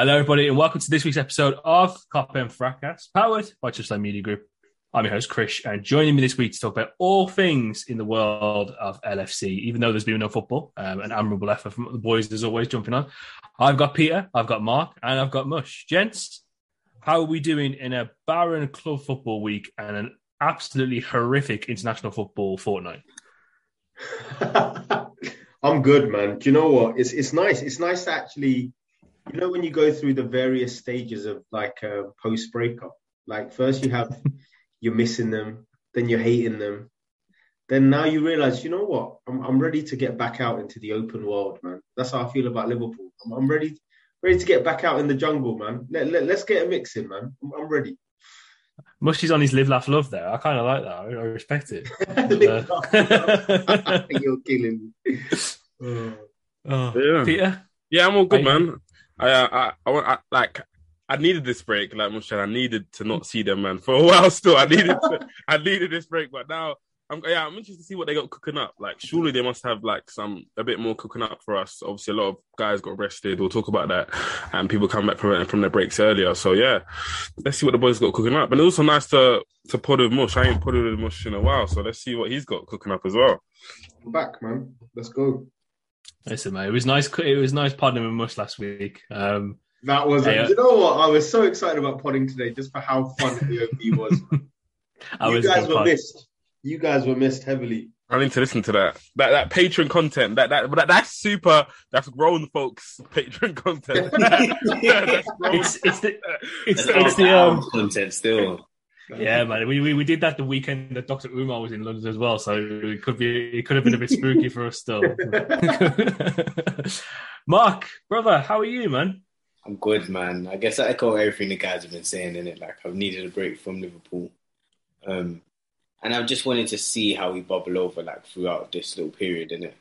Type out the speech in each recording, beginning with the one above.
Hello, everybody, and welcome to this week's episode of Cop and Fracas, powered by Touchline Media Group. I'm your host, Chris, and joining me this week to talk about all things in the world of LFC, even though there's been no football, um, an admirable effort from the boys, as always, jumping on. I've got Peter, I've got Mark, and I've got Mush. Gents, how are we doing in a barren club football week and an absolutely horrific international football fortnight? I'm good, man. Do you know what? It's it's nice. It's nice to actually, you know, when you go through the various stages of like a post breakup. Like first you have you're missing them, then you're hating them, then now you realize, you know what? I'm I'm ready to get back out into the open world, man. That's how I feel about Liverpool. I'm, I'm ready ready to get back out in the jungle, man. Let, let, us get a mix in, man. I'm, I'm ready. Mushy's on his live, laugh, love there. I kind of like that. I, I respect it. uh... You're killing me. Oh. Oh. Yeah. Peter? Yeah, I'm all good, man. Uh, I, I, I, I, like, I needed this break, like Mushy. I needed to not see them, man, for a while. Still, I needed, to, I needed this break, but now I'm, yeah, I'm interested to see what they got cooking up. Like, surely they must have like some a bit more cooking up for us. Obviously, a lot of guys got rested. We'll talk about that, and people come back from from their breaks earlier. So yeah, let's see what the boys got cooking up. And it's also nice to to pod with Mush. I ain't podded with Mush in a while, so let's see what he's got cooking up as well. I'm back, man. Let's go. Listen, mate, it was nice. It was nice podding with Mush last week. Um, that was. Hey, you know what? I was so excited about podding today, just for how fun the OP was. you guys were pod. missed you guys were missed heavily. I need to listen to that. That that Patreon content. That that, that that's super. That's grown folks Patreon content. it's it's the it's, it's the um, content still. Yeah, man. We, we we did that the weekend that Doctor Umar was in London as well, so it could be it could have been a bit spooky for us still. Mark, brother, how are you, man? I'm good, man. I guess I echo everything the guys have been saying in it. Like I've needed a break from Liverpool. Um, and I've just wanted to see how we bubble over like throughout this little period in it.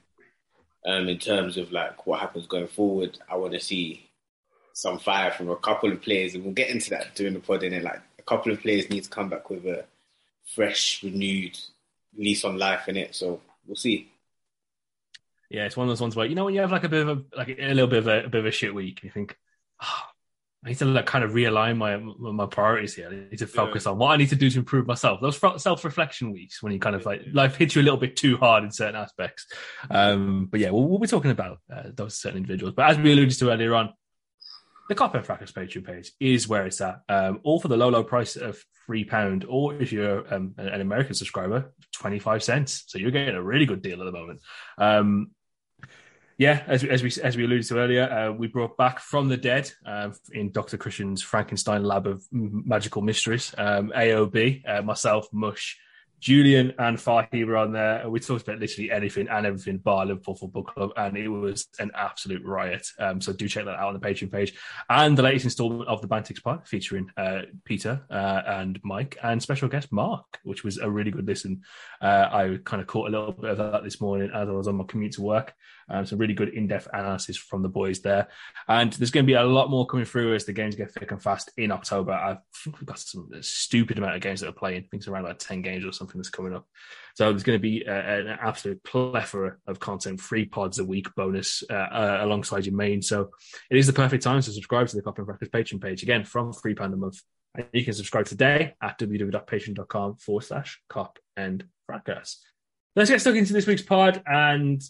Um, in terms of like what happens going forward, I want to see some fire from a couple of players, and we'll get into that during the pod. In it, like couple of players need to come back with a fresh, renewed lease on life in it. So we'll see. Yeah, it's one of those ones where you know when you have like a bit of a like a little bit of a, a bit of a shit week, you think, oh, I need to like kind of realign my my priorities here. I need to focus yeah. on what I need to do to improve myself. Those self reflection weeks when you kind of like life hits you a little bit too hard in certain aspects. Um, but yeah, we'll, we'll be talking about uh, those certain individuals. But as we alluded to earlier on, the Cop and Fracas Patreon page is where it's at. Um, all for the low low price of three pound, or if you're um, an American subscriber, twenty five cents. So you're getting a really good deal at the moment. Um, yeah, as, as we as we alluded to earlier, uh, we brought back from the dead uh, in Dr. Christian's Frankenstein lab of magical mysteries. Um, AOB, uh, myself, Mush, Julian, and Fahi were on there. and We talked about literally anything and everything bar Liverpool Football Club, and it was an absolute riot. Um, so do check that out on the Patreon page and the latest installment of the Bantix Pod featuring uh, Peter uh, and Mike and special guest Mark, which was a really good listen. Uh, I kind of caught a little bit of that this morning as I was on my commute to work. Um, some really good in-depth analysis from the boys there, and there's going to be a lot more coming through as the games get thick and fast in October. I think we've got some stupid amount of games that are playing. I think it's around like ten games or something that's coming up. So there's going to be an absolute plethora of content, free pods a week bonus uh, uh, alongside your main. So it is the perfect time to subscribe to the Cop and Fracas Patreon page again from three pound a month. And you can subscribe today at www.patreon.com forward slash cop and fracas. Let's get stuck into this week's pod. And uh,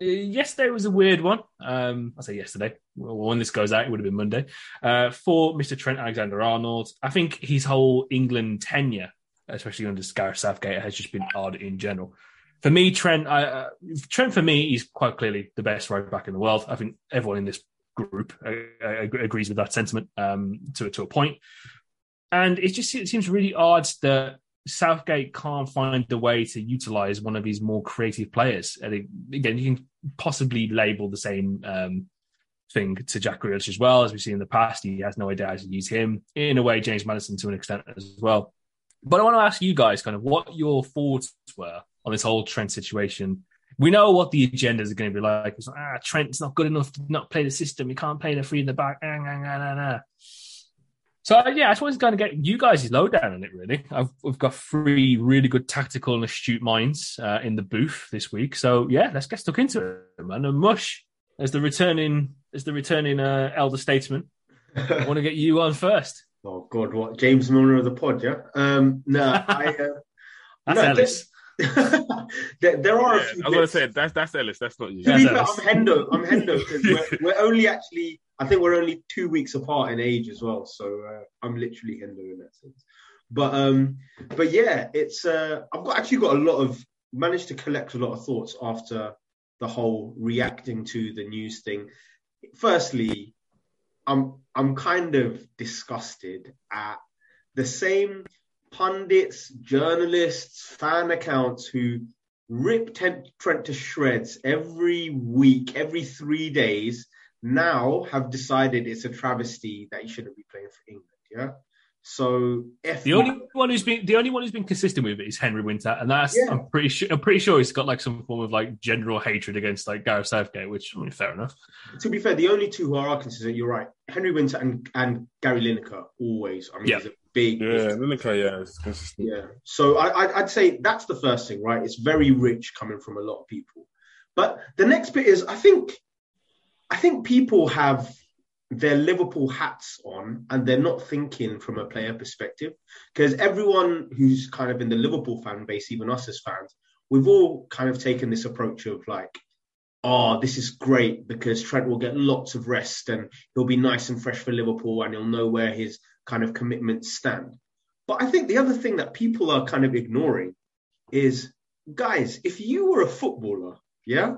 yesterday was a weird one. Um, I say yesterday. Well, when this goes out, it would have been Monday. Uh, for Mr. Trent Alexander Arnold, I think his whole England tenure, especially under Gareth Southgate, has just been odd in general. For me, Trent, uh, Trent for me is quite clearly the best right back in the world. I think everyone in this group uh, uh agrees with that sentiment um, to to a point. And it just it seems really odd that Southgate can't find a way to utilize one of his more creative players. And again, you can possibly label the same um, thing to Jack Grealish as well, as we've seen in the past. He has no idea how to use him. In a way, James Maddison to an extent as well. But I want to ask you guys kind of what your thoughts were on this whole Trent situation. We know what the agendas are going to be like. It's like, ah, Trent's not good enough to not play the system. He can't play the free in the back. Ah, ah, ah, so uh, yeah, I just wanted to kind of get you guys' lowdown on it. Really, I've, we've got three really good tactical and astute minds uh, in the booth this week. So yeah, let's get stuck into it, man. And Mush, as the returning as the returning uh, elder statesman, I want to get you on first. Oh God, what James Milner of the pod? Yeah, um, no, I. Uh, That's no, Ellis. there, there, are yeah, a few. I was going to say that's that's Ellis. That's not you. To be fair, I'm Hendo. I'm Hendo because we're, we're only actually I think we're only two weeks apart in age as well, so uh, I'm literally Hendo in that sense. But um, but yeah, it's uh, I've got actually got a lot of managed to collect a lot of thoughts after the whole reacting to the news thing. Firstly, I'm I'm kind of disgusted at the same pundits, journalists, fan accounts who rip Trent to shreds every week, every three days, now have decided it's a travesty that he shouldn't be playing for England. Yeah. So if the only one who's been the only one who's been consistent with it is Henry Winter, and that's yeah. I'm pretty sure I'm pretty sure he's got like some form of like general hatred against like Gareth Southgate, which I mean, fair enough. To be fair, the only two who are consistent, you're right, Henry Winter and, and Gary Lineker always. I mean, yeah. he's a big yeah, Lineker, yeah, it's consistent. Yeah, so I, I'd say that's the first thing, right? It's very rich coming from a lot of people, but the next bit is I think I think people have their Liverpool hats on and they're not thinking from a player perspective. Because everyone who's kind of in the Liverpool fan base, even us as fans, we've all kind of taken this approach of like, oh, this is great because Trent will get lots of rest and he'll be nice and fresh for Liverpool and he'll know where his kind of commitments stand. But I think the other thing that people are kind of ignoring is, guys, if you were a footballer, yeah,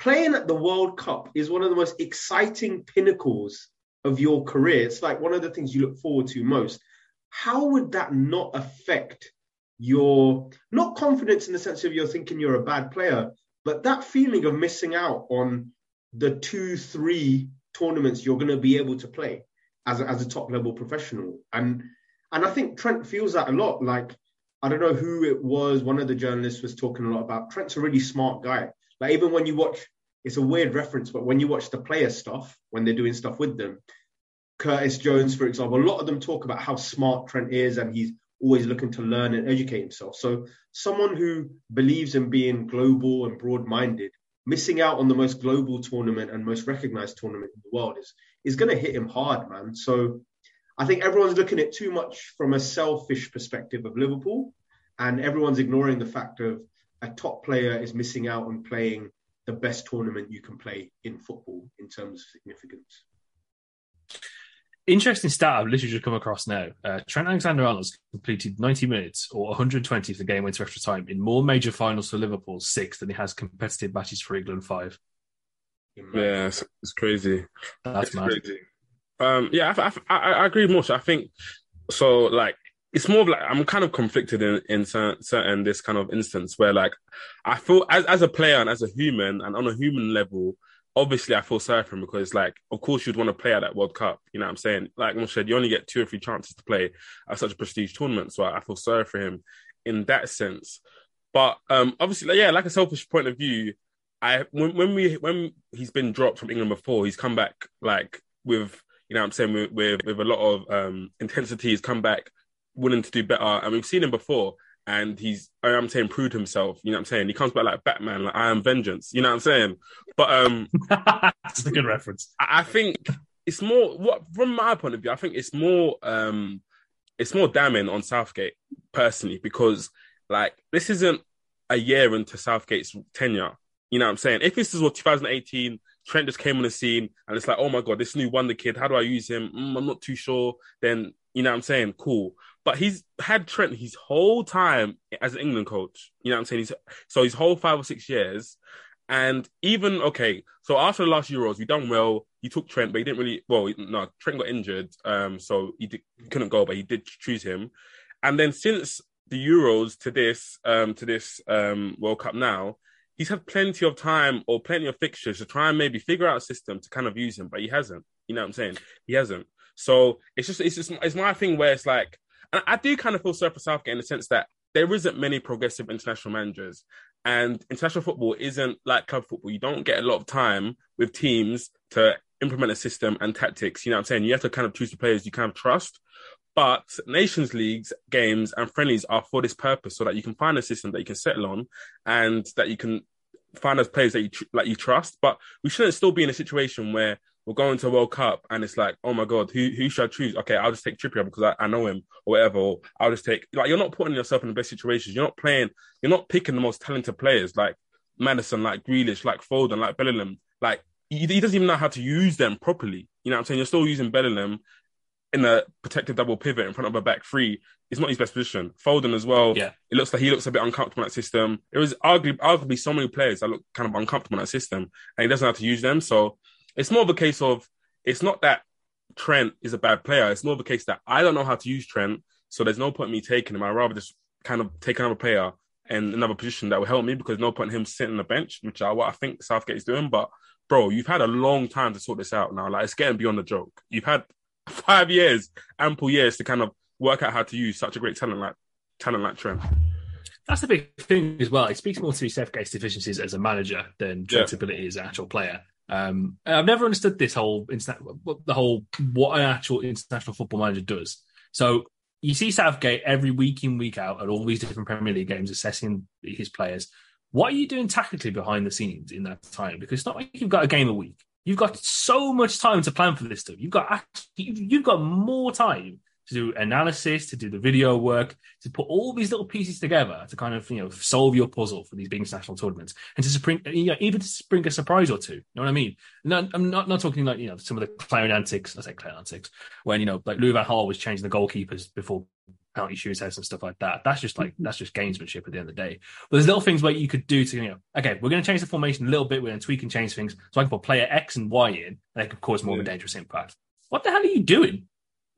playing at the World Cup is one of the most exciting pinnacles of your career. It's like one of the things you look forward to most. How would that not affect your not confidence in the sense of you're thinking you're a bad player, but that feeling of missing out on the two, three tournaments you're going to be able to play as a, as a top level professional. And and I think Trent feels that a lot. Like I don't know who it was. One of the journalists was talking a lot about Trent's a really smart guy. Like even when you watch, it's a weird reference, but when you watch the player stuff, when they're doing stuff with them, Curtis Jones, for example, a lot of them talk about how smart Trent is and he's always looking to learn and educate himself. So someone who believes in being global and broad-minded, missing out on the most global tournament and most recognized tournament in the world is is going to hit him hard, man. So I think everyone's looking at too much from a selfish perspective of Liverpool, and everyone's ignoring the fact of a top player is missing out on playing the best tournament you can play in football in terms of significance. Interesting stat I've literally just come across now. Uh, Trent Alexander Arnold's completed 90 minutes or 120 for the game went to extra time in more major finals for Liverpool, six, than he has competitive matches for England, five. Yeah, it's, it's crazy. That's it's mad. Crazy. Um, yeah, I, I, I, agree much. I think so. Like it's more of like I'm kind of conflicted in in certain, this kind of instance where like I feel as as a player and as a human and on a human level, obviously I feel sorry for him because like of course you'd want to play at that World Cup. You know what I'm saying? Like I said, you only get two or three chances to play at such a prestige tournament, so I, feel sorry for him in that sense. But um obviously, yeah, like a selfish point of view, I when, when we when he's been dropped from England before, he's come back like with you know what I'm saying with, with with a lot of um intensity. He's come back willing to do better, and we've seen him before. And he's, I'm saying, proved himself. You know what I'm saying? He comes back like Batman, like I am vengeance. You know what I'm saying? But um, That's a good reference. I I think it's more what from my point of view. I think it's more um, it's more damning on Southgate personally because like this isn't a year into Southgate's tenure. You know what I'm saying? If this is what 2018, Trent just came on the scene and it's like, oh my god, this new wonder kid, how do I use him? Mm, I'm not too sure. Then you know what I'm saying? Cool. But he's had Trent his whole time as an England coach. You know what I'm saying? He's, so his whole five or six years. And even okay, so after the last Euros, we done well. He took Trent, but he didn't really. Well, no, Trent got injured, um, so he, did, he couldn't go, but he did choose him. And then since the Euros to this, um, to this um, World Cup now, he's had plenty of time or plenty of fixtures to try and maybe figure out a system to kind of use him, but he hasn't. You know what I'm saying? He hasn't. So it's just it's just it's my thing where it's like and I do kind of feel sorry for Southgate in the sense that there isn't many progressive international managers, and international football isn't like club football. You don't get a lot of time with teams to implement a system and tactics. You know what I'm saying? You have to kind of choose the players you kind of trust. But Nations Leagues games and friendlies are for this purpose, so that you can find a system that you can settle on, and that you can find those players that you tr- like you trust. But we shouldn't still be in a situation where we're going to World Cup and it's like, oh my god, who who should I choose? Okay, I'll just take Trippier because I, I know him or whatever. Or I'll just take like you're not putting yourself in the best situations. You're not playing. You're not picking the most talented players like Maddison, like Grealish, like Foden, like Bellingham. Like he, he doesn't even know how to use them properly. You know what I'm saying? You're still using Bellingham in a protected double pivot in front of a back three. It's not his best position. Foden as well. Yeah. It looks like he looks a bit uncomfortable in that system. There was arguably, arguably so many players that look kind of uncomfortable in that system, and he doesn't know how to use them. So it's more of a case of it's not that Trent is a bad player. It's more of a case that I don't know how to use Trent, so there's no point in me taking him. I'd rather just kind of take another player and another position that will help me because no point in him sitting on the bench, which are what I think Southgate is doing. But bro, you've had a long time to sort this out now. Like it's getting beyond the joke. You've had five years, ample years to kind of work out how to use such a great talent like talent like Trent. That's the big thing as well. It speaks more to Southgate's deficiencies as a manager than Trent's Yeah. ability as an actual player. Um, I've never understood this whole the whole what an actual international football manager does. So you see Southgate every week in week out at all these different Premier League games assessing his players. What are you doing tactically behind the scenes in that time? Because it's not like you've got a game a week. You've got so much time to plan for this stuff. You've got act- you've you've got more time to do analysis, to do the video work, to put all these little pieces together to kind of you know solve your puzzle for these big international tournaments, and to spring, you know, even to spring a surprise or two. You know what I mean? No, I'm not not talking like you know some of the clown antics. I say clown antics when you know like Louis van Gaal was changing the goalkeepers before penalty shootouts and stuff like that. That's just like that's just gamesmanship at the end of the day. But there's little things where you could do to you know, okay, we're going to change the formation a little bit, we're going to tweak and change things, so I can put player X and Y in, and it could cause more of a dangerous impact. What the hell are you doing?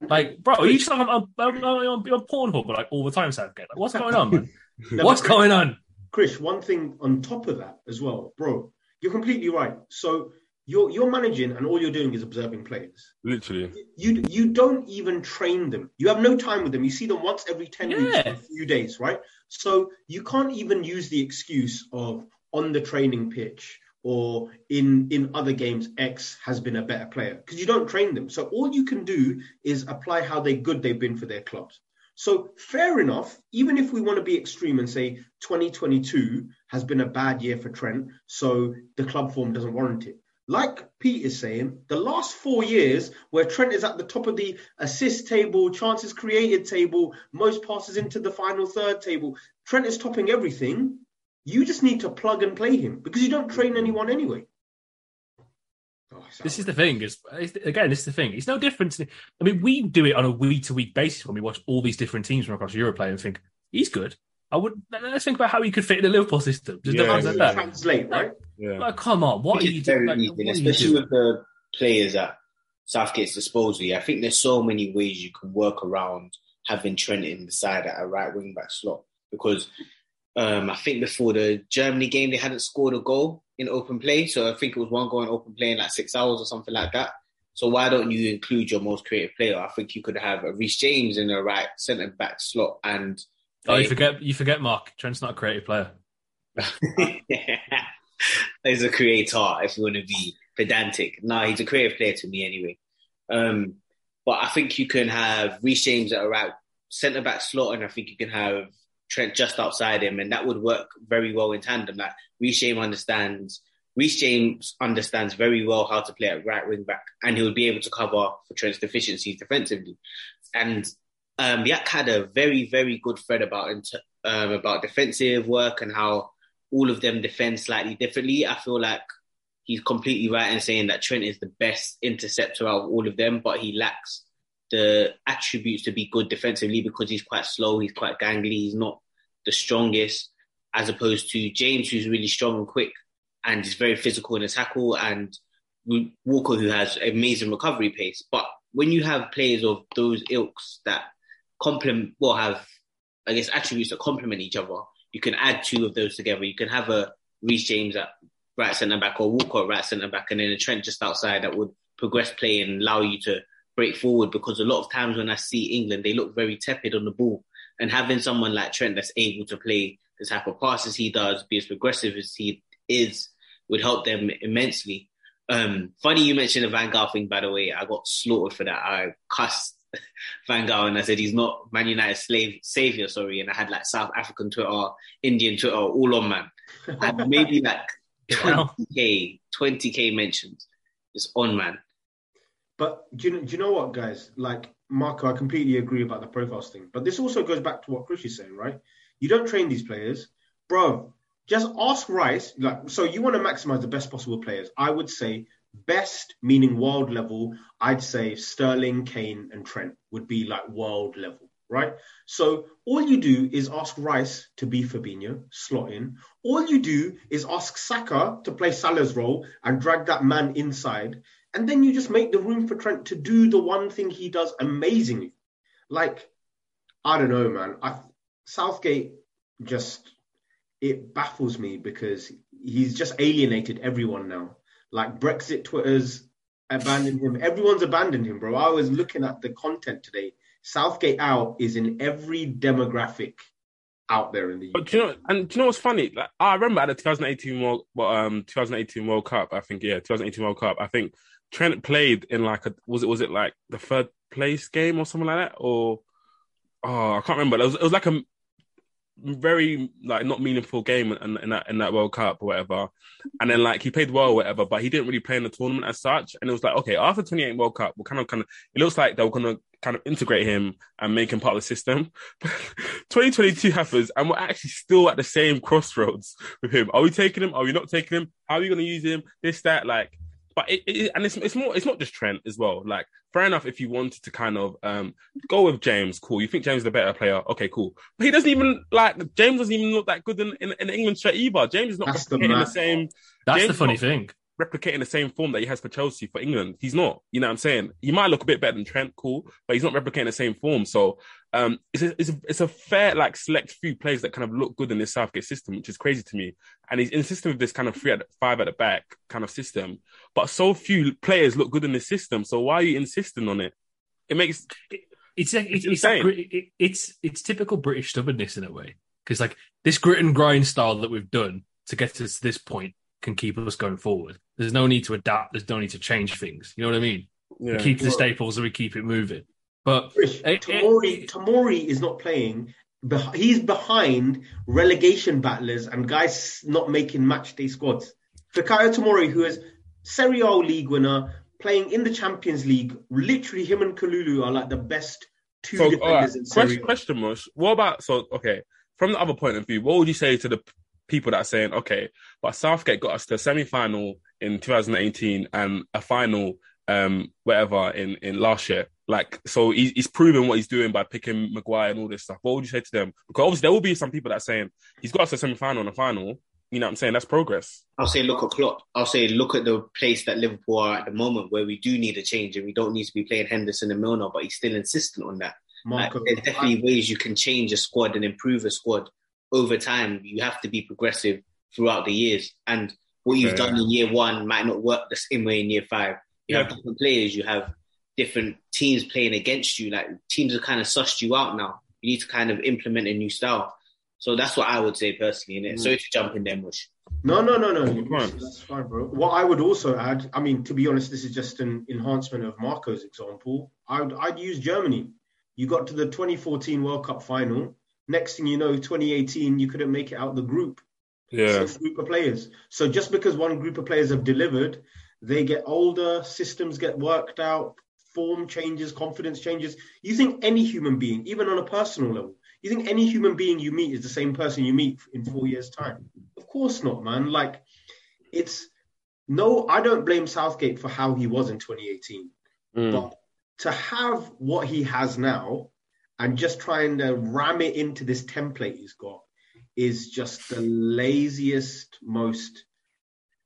Like, bro, are you just like on, on, on, on, on Pornhub like all the time, Southgate? Like, what's going on, man? No, what's but- going on? Chris, one thing on top of that as well, bro, you're completely right. So you're you're managing and all you're doing is observing players. Literally. You you don't even train them. You have no time with them. You see them once every 10 weeks a few days, right? So you can't even use the excuse of on the training pitch or in in other games X has been a better player because you don't train them. So all you can do is apply how they good they've been for their clubs. So fair enough, even if we want to be extreme and say 2022 has been a bad year for Trent, so the club form doesn't warrant it. Like Pete is saying, the last four years where Trent is at the top of the assist table, chances created table, most passes into the final third table, Trent is topping everything. You just need to plug and play him because you don't train anyone anyway. Oh, This is the thing. Is is- again, this is the thing. It's no different. To, I mean, we do it on a week to week basis when we watch all these different teams from across Europe play and think he's good. I would. Let's think about how he could fit in the Liverpool system. Just Yeah, different outrageous. like that. translate, right? Yeah. Like, come on, what are you doing? Like, what are you especially doing? with the players at Southgate's disposal. I think there's so many ways you can work around having Trent in the side at a right wing back slot because um, I think before the Germany game they hadn't scored a goal in open play, so I think it was one goal in open play in like six hours or something like that. So why don't you include your most creative player? I think you could have a Reece James in the right centre back slot and Oh, you forget. You forget, Mark. Trent's not a creative player. he's a creator. If you want to be pedantic, no, he's a creative player to me anyway. Um, but I think you can have Reece James at a right centre back slot, and I think you can have Trent just outside him, and that would work very well in tandem. Like Reece James understands. Reece James understands very well how to play at right wing back, and he would be able to cover for Trent's deficiencies defensively. And um, Yak had a very, very good thread about um, about defensive work and how all of them defend slightly differently. I feel like he's completely right in saying that Trent is the best interceptor out of all of them, but he lacks the attributes to be good defensively because he's quite slow, he's quite gangly, he's not the strongest, as opposed to James, who's really strong and quick and is very physical in a tackle, and Walker, who has amazing recovery pace. But when you have players of those ilks that complement, well, have I guess attributes that complement each other, you can add two of those together. You can have a Reece James at right centre back or Walker at right centre back, and then a Trent just outside that would progress play and allow you to break forward. Because a lot of times when I see England, they look very tepid on the ball, and having someone like Trent that's able to play the type of passes he does, be as progressive as he is, would help them immensely. Um, funny you mentioned the Van Gaal thing, by the way. I got slaughtered for that. I cussed Van Gaal and I said he's not Man United slave savior, sorry. And I had like South African Twitter, Indian Twitter, all on man. And maybe like 20k, 20k mentions. It's on man. But do you, do you know what, guys? Like Marco, I completely agree about the profiles thing. But this also goes back to what Chris is saying, right? You don't train these players, bro. Just ask Rice. Like, so you want to maximize the best possible players. I would say best, meaning world level. I'd say Sterling, Kane, and Trent would be like world level right? So all you do is ask Rice to be Fabinho, slot in. All you do is ask Saka to play Salah's role and drag that man inside. And then you just make the room for Trent to do the one thing he does amazingly. Like, I don't know, man. I, Southgate just, it baffles me because he's just alienated everyone now. Like Brexit Twitter's abandoned him. Everyone's abandoned him, bro. I was looking at the content today Southgate out is in every demographic out there in the UK. But do you know, and do you know what's funny? Like, I remember at the 2018 World, um, 2018 World Cup. I think yeah, 2018 World Cup. I think Trent played in like a was it was it like the third place game or something like that, or oh I can't remember. It was, it was like a very like not meaningful game in, in, that in that World Cup or whatever. And then like he played well whatever, but he didn't really play in the tournament as such. And it was like, okay, after 28 World Cup, we're kind of kind of it looks like they were gonna kind of integrate him and make him part of the system. 2022 happens and we're actually still at the same crossroads with him. Are we taking him? Are we not taking him? How are we gonna use him? This, that, like but it, it, and it's it's more it's not just Trent as well. Like fair enough if you wanted to kind of um go with James, cool. You think James is the better player, okay, cool. But he doesn't even like James doesn't even look that good in, in, in England straight either. James is not That's the, the, same. That's James the funny thing replicating the same form that he has for Chelsea for England. He's not. You know what I'm saying? He might look a bit better than Trent, cool, but he's not replicating the same form. So um, it's a, it's a, it's a fair like select few players that kind of look good in this Southgate system, which is crazy to me. And he's insisting with this kind of three at five at the back kind of system, but so few players look good in this system. So why are you insisting on it? It makes it's it's it's, it's, it's, it's typical British stubbornness in a way because like this grit and grind style that we've done to get us to this point can keep us going forward. There's no need to adapt. There's no need to change things. You know what I mean? Yeah. We keep the staples and we keep it moving. But Tomori, Tomori is not playing. He's behind relegation battlers and guys not making match day squads. Fikayo Tomori, who is Serie A league winner, playing in the Champions League, literally him and Kalulu are like the best two so, defenders right. in Serie A. Question, Mush. What about so? Okay, from the other point of view, what would you say to the people that are saying, okay, but Southgate got us to a semi final in 2018 and a final, um, whatever, in, in last year. Like, so he's, he's proven what he's doing by picking Maguire and all this stuff. What would you say to them? Because obviously there will be some people that are saying he's got us to a semi final and a final. You know what I'm saying? That's progress. I'll say look at Klopp. I'll say look at the place that Liverpool are at the moment where we do need a change and we don't need to be playing Henderson and Milner, but he's still insistent on that. Like, there's definitely ways you can change a squad and improve a squad over time, you have to be progressive throughout the years. And what you've done in year one might not work the same way in year five. You yeah. have different players, you have different teams playing against you. Like teams have kind of sussed you out now. You need to kind of implement a new style. So that's what I would say personally. In it, mm. so to jump in there, mush. No, no, no, no. Come. That's fine, bro. What I would also add, I mean, to be honest, this is just an enhancement of Marco's example. I'd, I'd use Germany. You got to the 2014 World Cup final. Next thing you know, 2018, you couldn't make it out the group. Yeah. Same group of players. So just because one group of players have delivered, they get older, systems get worked out, form changes, confidence changes. You think any human being, even on a personal level, you think any human being you meet is the same person you meet in four years' time? Of course not, man. Like, it's no, I don't blame Southgate for how he was in 2018. Mm. But to have what he has now and just trying to ram it into this template he's got is just the laziest, most,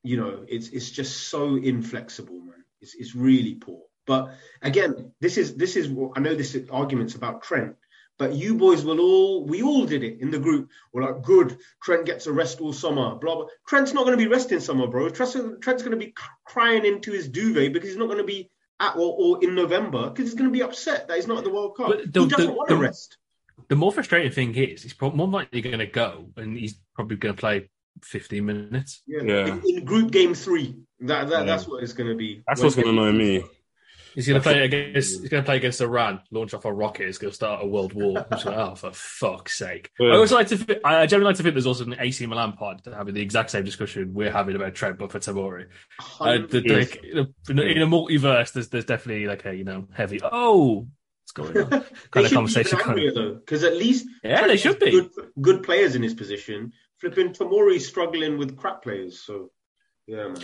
you know, it's it's just so inflexible, man. It's it's really poor. But again, this is this is I know this is arguments about Trent, but you boys will all we all did it in the group. We're like, good, Trent gets a rest all summer, blah blah. Trent's not going to be resting summer, bro. Trent's, Trent's going to be crying into his duvet because he's not going to be at or, or in November because he's going to be upset that he's not at the World Cup. The- he doesn't the- want to the- rest. The more frustrating thing is, he's probably more likely going to go, and he's probably going to play 15 minutes. Yeah. Yeah. In, in group game three, that, that Yeah. that's what it's going to be. That's what's going to annoy me. He's going to play against. He's going to play against Iran, launch off a rocket. He's going to start a world war. I'm like, oh, for fuck's sake! Yeah. I also like to. thi- I generally like to think there's also an AC Milan pod having the exact same discussion we're having about Trent, but for Tomori. Uh, the, the, like, in, a, in a multiverse, there's there's definitely like a you know heavy. Oh, what's going on? Kind of conversation. be Kind of, because at least Yeah, Trent they should be. good, good players in his position. Flipping Tomori's struggling with crap players, so yeah, man.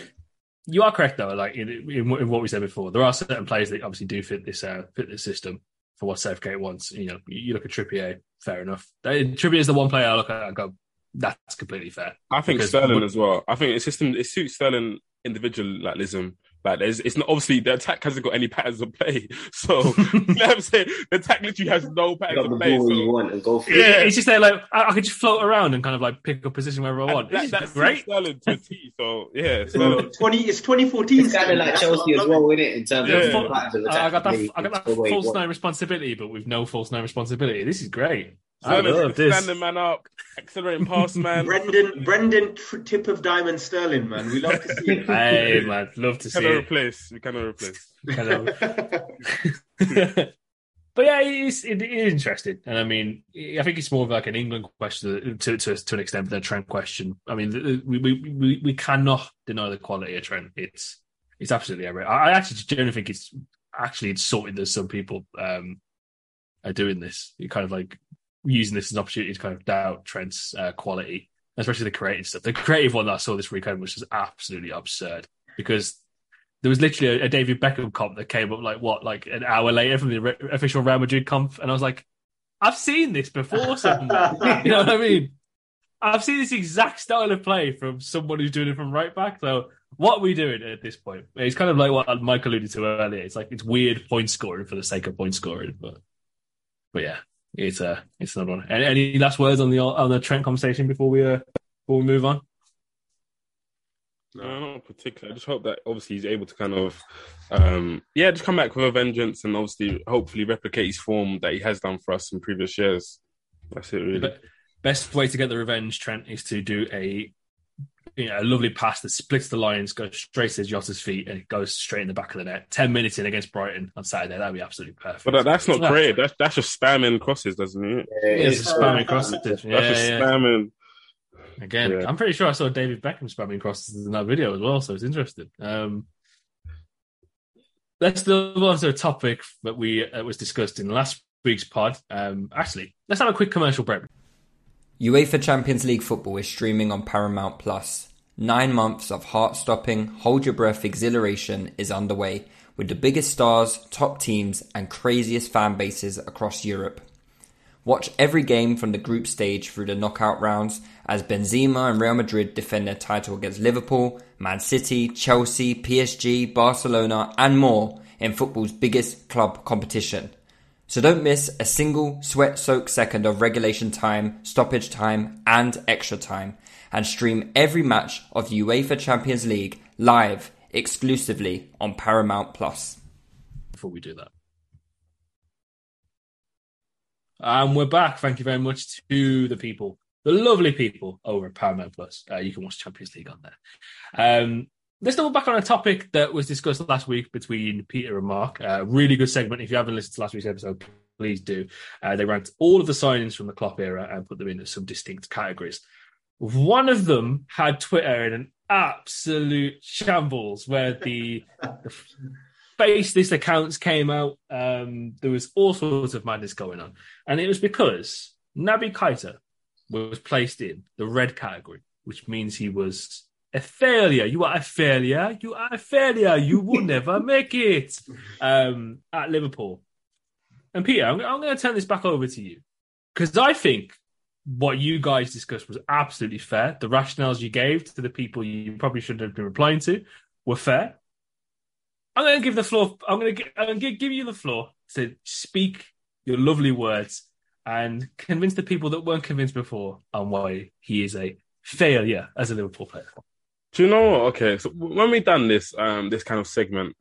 You are correct though. Like in, in, what- in what we said before, there are certain players that obviously do fit this uh, fit this system for what Southgate wants. You know, you look at Trippier, fair enough. Trippier is the one player I look at and go, that's completely fair. I think Sterling as well. I think it's system. It suits Sterling individualism. Like there's, it's not obviously the attack hasn't got any patterns of play. So you know what I'm saying the attack literally has no Pick patterns up the of play. ball when you want and go for Yeah, it. it's just there like I, I could just float around and kind of like pick a position wherever I want. that, This that is great. Sterling to a T. So yeah, So so, twenty, it's 2014. It's kind of like Chelsea as well, isn't it? In terms Yeah. of Full- patterns of I got that. I got that the false wants. nine responsibility, but with no false nine responsibility. This is great. I Sterling love this. standing man up, accelerating pass man. Brendan, Brendan, tr- tip of diamond Sterling, man. We love to see it. Hey man, love to see cannot it. replace. We cannot replace. Kind of. but yeah, it's it, it is interesting, and I mean, I think it's more of like an England question to to, to an extent than a Trent question. I mean, we we we, we cannot deny the quality of Trent. It's it's absolutely every. I I actually genuinely think it's actually it's sorted that some people um are doing this. You kind of like using this as an opportunity to kind of doubt Trent's uh, quality, especially the creative stuff. The creative one that I saw this weekend was just absolutely absurd because there was literally a, a David Beckham comp that came up like what, like an hour later from the re- official Real Madrid comp, and I was like, I've seen this before somewhere. you know what I mean? I've seen this exact style of play from someone who's doing it from right back. So what are we doing at this point? It's kind of like what Mike alluded to earlier. It's like it's weird point scoring for the sake of point scoring, but but yeah, it's uh it's another one. Any, any last words on the on the Trent conversation before we uh before we move on? No, not particularly. I just hope that obviously he's able to kind of, um, yeah, just come back with a vengeance and obviously hopefully replicate his form that he has done for us in previous years. That's it, really. But best way to get the revenge, Trent, is to do a you know, a lovely pass that splits the lines, goes straight to Jota's feet, and it goes straight in the back of the net. Ten minutes in against Brighton on Saturday, that'd be absolutely perfect. But that, that's not great. That's that's just spamming crosses, doesn't it? Yeah, Yeah, it's it's- a spamming crosses. Yeah, That's just yeah. spamming. Again, Yeah. I'm pretty sure I saw David Beckham spamming crosses in that video as well, so it's interesting. Um, let's move on to a topic that we uh, was discussed in last week's pod. Um, actually, let's have a quick commercial break. UEFA Champions League football is streaming on Paramount Plus. Nine months of heart stopping, hold your breath exhilaration is underway with the biggest stars, top teams, and craziest fan bases across Europe. Watch every game from the group stage through the knockout rounds as Benzema and Real Madrid defend their title against Liverpool, Man City, Chelsea, PSG, Barcelona, and more in football's biggest club competition. So don't miss a single sweat soaked second of regulation time, stoppage time, and extra time, and stream every match of the UEFA Champions League live exclusively on Paramount Plus. before we do that. And we're back. Thank you very much to the people the lovely people over at Paramount Plus. Uh, you can watch Champions League on there. Um, let's double back on a topic that was discussed last week between Peter and Mark. Uh, really good segment. If you haven't listened to last week's episode, please do. Uh, they ranked all of the signings from the Klopp era and put them into some distinct categories. One of them had Twitter in an absolute shambles where the, the faceless accounts came out. Um, there was all sorts of madness going on. And it was because Naby Keita was placed in the red category, which means he was a failure. You are a failure. You are a failure. You will never make it um, at Liverpool. And Peter, I'm, I'm going to turn this back over to you because I think what you guys discussed was absolutely fair. The rationales you gave to the people you probably shouldn't have been replying to were fair. I'm going to give the floor. I'm going to, I'm going to give you the floor to speak your lovely words and convince the people that weren't convinced before on why he is a failure as a Liverpool player. Do you know what? Okay, so when we done this um this kind of segment,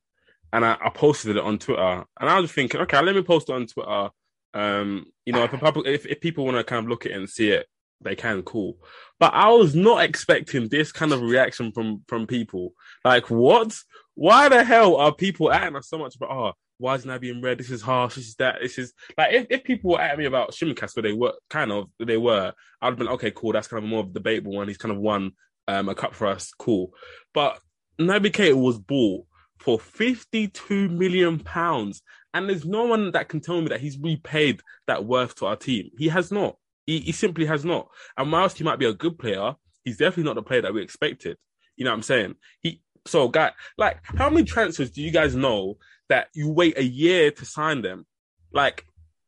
and I, I posted it on Twitter, and I was thinking, okay, let me post it on Twitter. Um, you know, if if, if people want to kind of look at it and see it, they can. Cool, but I was not expecting this kind of reaction from from people. Like, what? Why the hell are people acting us so much about? Oh, why isn't I being read? This is harsh. This is that. This is like if, if people were at me about Tsimikas, where they were kind of they were, I'd have been okay, cool. That's kind of more of a debatable one. He's kind of won um, a cup for us, cool. But Keita was bought for 52 million pounds. And there's no one that can tell me that he's repaid that worth to our team. He has not. He, he simply has not. And whilst he might be a good player, he's definitely not the player that we expected. You know what I'm saying? He so guy like how many transfers do you guys know that you wait a year to sign them? Like,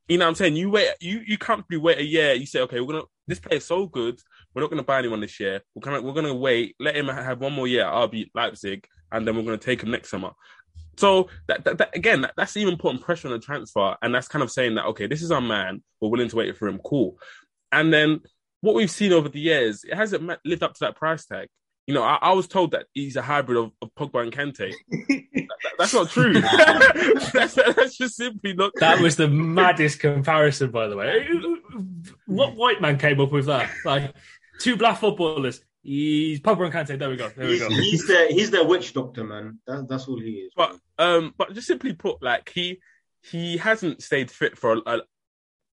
you know what I'm saying? You wait you you can't be wait a year, you say, okay, we're gonna this player's so good, we're not going to buy anyone this year. We're of we're going to wait, let him have one more year at RB Leipzig, and then we're going to take him next summer. So that, that, that again, that, that's even putting pressure on the transfer, and that's kind of saying that okay, this is our man. We're willing to wait for him. Cool. And then what we've seen over the years, it hasn't lived up to that price tag. You know, I, I was told that he's a hybrid of, of Pogba and Kante. that, that's not true. that's, that's, just simply not. That was the maddest comparison, by the way. What white man came up with that? Like, two black footballers. He's Pogba and Kante. There we go. There we go. He's their he's their witch doctor, man. That, that's all he is. But um, but just simply put, like he he hasn't stayed fit for a, a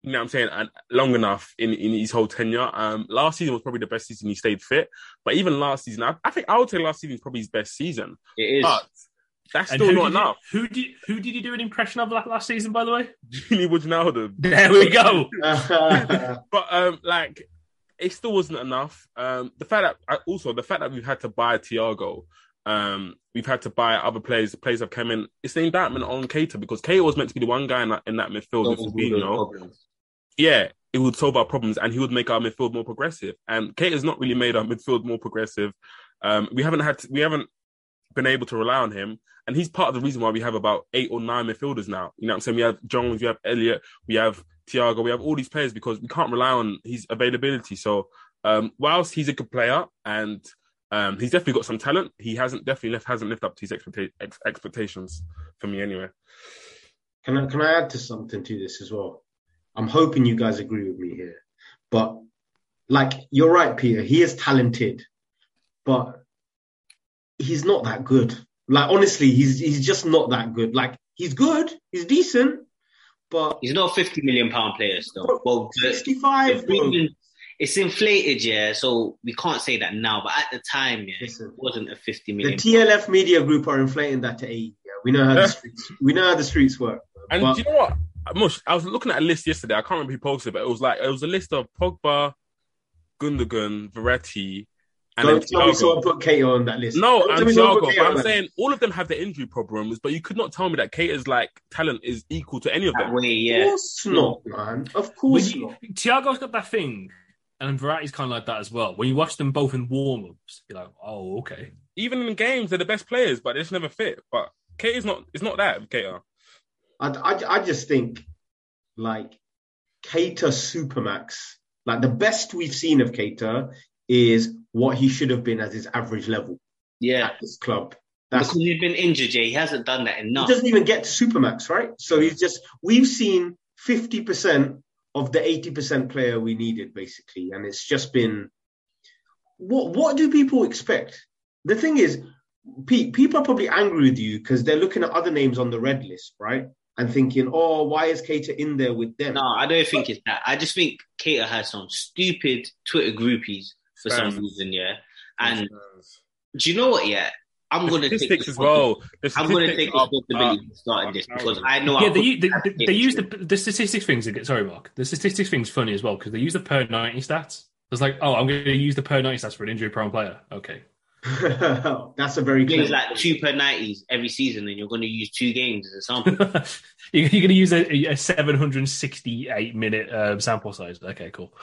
you know what I'm saying, and long enough in, in his whole tenure. Um, last season was probably the best season he stayed fit, but even last season, I, I think I would say last season is probably his best season. It is. But that's still not enough. You, who did who did you do an impression of last season, by the way? Gini Wijnaldum. There we go. but um, like it still wasn't enough. Um, the fact that also the fact that we've had to buy Thiago, um, we've had to buy other players. Players have come in. It's the indictment on Keita because Keita was meant to be the one guy in that, in that midfield with Fabinho. Yeah, it would solve our problems and he would make our midfield more progressive. And Keita's not really made our midfield more progressive. Um, we haven't had to, we haven't been able to rely on him. And he's part of the reason why we have about eight or nine midfielders now. You know what I'm saying? We have Jones, we have Elliott, we have Thiago, we have all these players because we can't rely on his availability. So um, whilst he's a good player and um, he's definitely got some talent, he hasn't definitely left, hasn't lived up to his expecta- ex- expectations for me anyway. Can I can I add to something to this as well? I'm hoping you guys agree with me here, but like you're right, Peter. He is talented, but he's not that good. Like honestly, he's he's just not that good. Like he's good, he's decent, but he's not a fifty million pound player still. Well, sixty-five. it's inflated, yeah. So we can't say that now, but at the time, yeah, Listen, it wasn't a fifty million. The TLF media group are inflating that to eighty. Yeah, we know how the streets. We know how the streets work. And but, do you know what? Mush, I was looking at a list yesterday. I can't remember who posted, but it was like it was a list of Pogba, Gundogan, Verratti, and Don't tell me someone put Keita on that list. No, Don't and Thiago. But I'm saying all of them have the injury problems, but you could not tell me that Keita's like talent is equal to any of them. Way, yeah. Of course not, man. Of course you, not. Thiago's got that thing, and Verratti's kind of like that as well. When you watch them both in warm-ups, you're like, oh, okay. Even in games, they're the best players, but they just never fit. But Keita's not. It's not that Keita. I, I, I just think like Keita Supermax, like the best we've seen of Keita is what he should have been at his average level. Yeah, at this club. That's, because he's been injured, Jay. He hasn't done that enough. He doesn't even get to Supermax, right? So he's just we've seen fifty percent of the 80% player we needed, basically. And it's just been what what do people expect? The thing is, pe- people are probably angry with you because they're looking at other names on the red list, right? And thinking, oh, why is Keita in there with them? No, I don't think it's that. I just think Keita has some stupid Twitter groupies for some reason, yeah. And do you know what? Yeah, I'm gonna take this as well. I'm gonna take are- responsibility are- for starting this because I know. Yeah, I they, they, they, they use the the statistics things. again- Sorry, Mark. The statistics thing's funny as well because they use the per ninety stats. It's like, oh, I'm going to use the per ninety stats for an injury prone player. Okay, That's a very It's like two per nineties every season, and you're going to use two games as a sample. you're, you're going to use a, a 768 minute uh, sample size. Okay, cool.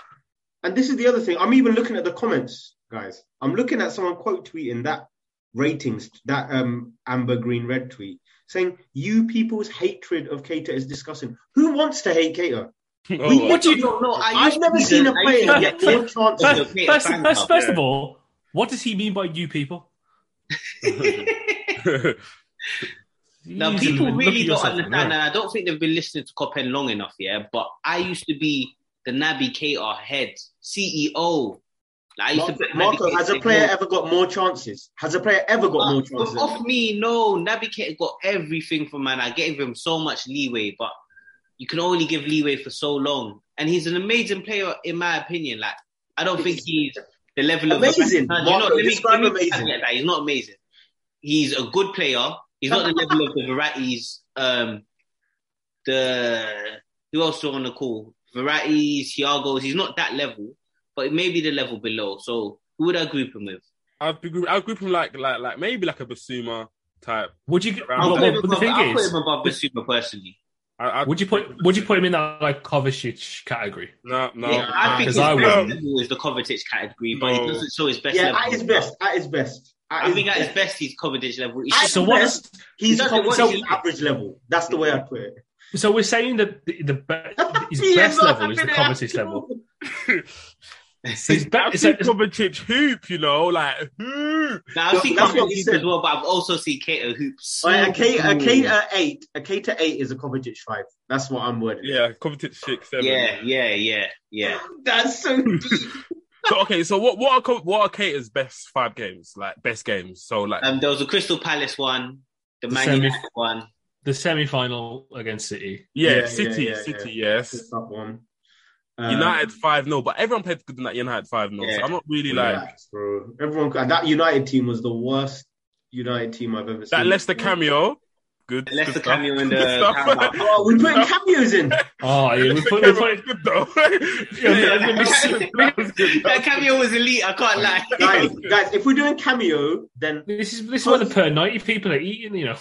And this is the other thing. I'm even looking at the comments, guys. I'm looking at someone quote tweeting that ratings, that um amber green red tweet, saying you people's hatred of Keita is disgusting. Who wants to hate Keita? Oh, We- What do you- No, no, I I've never seen a player get more chances. Okay, First, okay, first, first, first of all, what does he mean by you people? Now, people really don't understand, and I don't think they've been listening to Copen long enough, yeah. But I used to be the Naby Keita head CEO. Like, I used to Marco, put Marco, has a player ever got more chances? Has a player ever got more chances? off me, no. Naby Keita got everything from man. I gave him so much leeway, but you can only give leeway for so long. And he's an amazing player, in my opinion. Like I don't think he's the level of Amazing. No, you know, Marco, let me- let me amazing. that. He's not amazing. He's a good player. He's not the level of the Verrattis. Um, the who else are want to call? Verrattis, Thiago's. He's not that level, but maybe the level below. So who would I group him with? I'd be group, I'd group him like like like maybe like a Bissouma type. Would you? I'll Well, put him but the above, thing I'll put him above Bissouma personally. I, I'd, you put would you put him in that like Kovacic category? No, no. yeah, I think his I best wouldn't. level is the Kovacic category, but he doesn't show his best yeah, level. at his best. At his best. At I his think at his best. best he's Kovacic level. It's At just So his what best, is- he's doesn't Kovacic to- average level. That's the way I put it. So we're saying that the, the be- his He is best level is the having Kovacic level. all. His be- I've so- seen Kovacic hoop, you know, like hoop. Now I've seen That's what Kovacic he hoop said. as well, but I've also seen Keita hoop. So Like, a K, a cool. K at eight, a K to eight is a Kovacic five. That's what I'm wording. Yeah, Kovacic six, seven. Yeah, yeah, yeah, yeah. That's so deep. So okay, so what what are Co- what are Keita's best five games? Like best games. So like Um, there was a Crystal Palace one, the, The Man semi- United one. The semi final against City. yeah, Yeah, City, yeah, yeah, City, yeah. yes. That's that one. Uh, United five 0 but everyone played good in that United five 0 Yeah. So I'm not really like bro. Everyone, and that United team was the worst United team I've ever seen. that Leicester cameo. Good. The Leicester good stuff. cameo in the Good Oh, we're putting cameos in. Oh yeah, we Leicester put, we cameo was put, good though. Yeah, let me. That was good. that cameo was elite. I can't lie. guys, guys, if we're doing cameo, then this is this is what the per ninety people are eating. You know,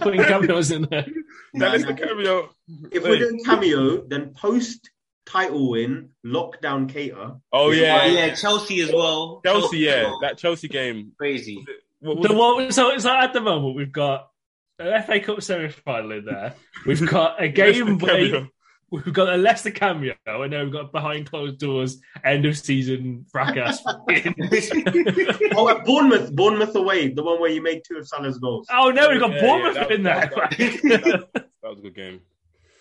putting cameos in there. That Leicester cameo. if we're doing cameo, then post title win, lockdown Keita. Oh Oh, yeah, yeah, Chelsea as well. Chelsea. Yeah, well. that Chelsea game. crazy. What was The it? one, so, so at the moment we've got an FA Cup semi final in there. We've got a game Leicester where we've got a Leicester cameo, and then we've got behind closed doors end of season fracas. Oh, at Bournemouth, Bournemouth away, the one where you made two of Salah's goals. oh no, we've got Yeah, Bournemouth yeah, that- in there. that- that- That was a good game.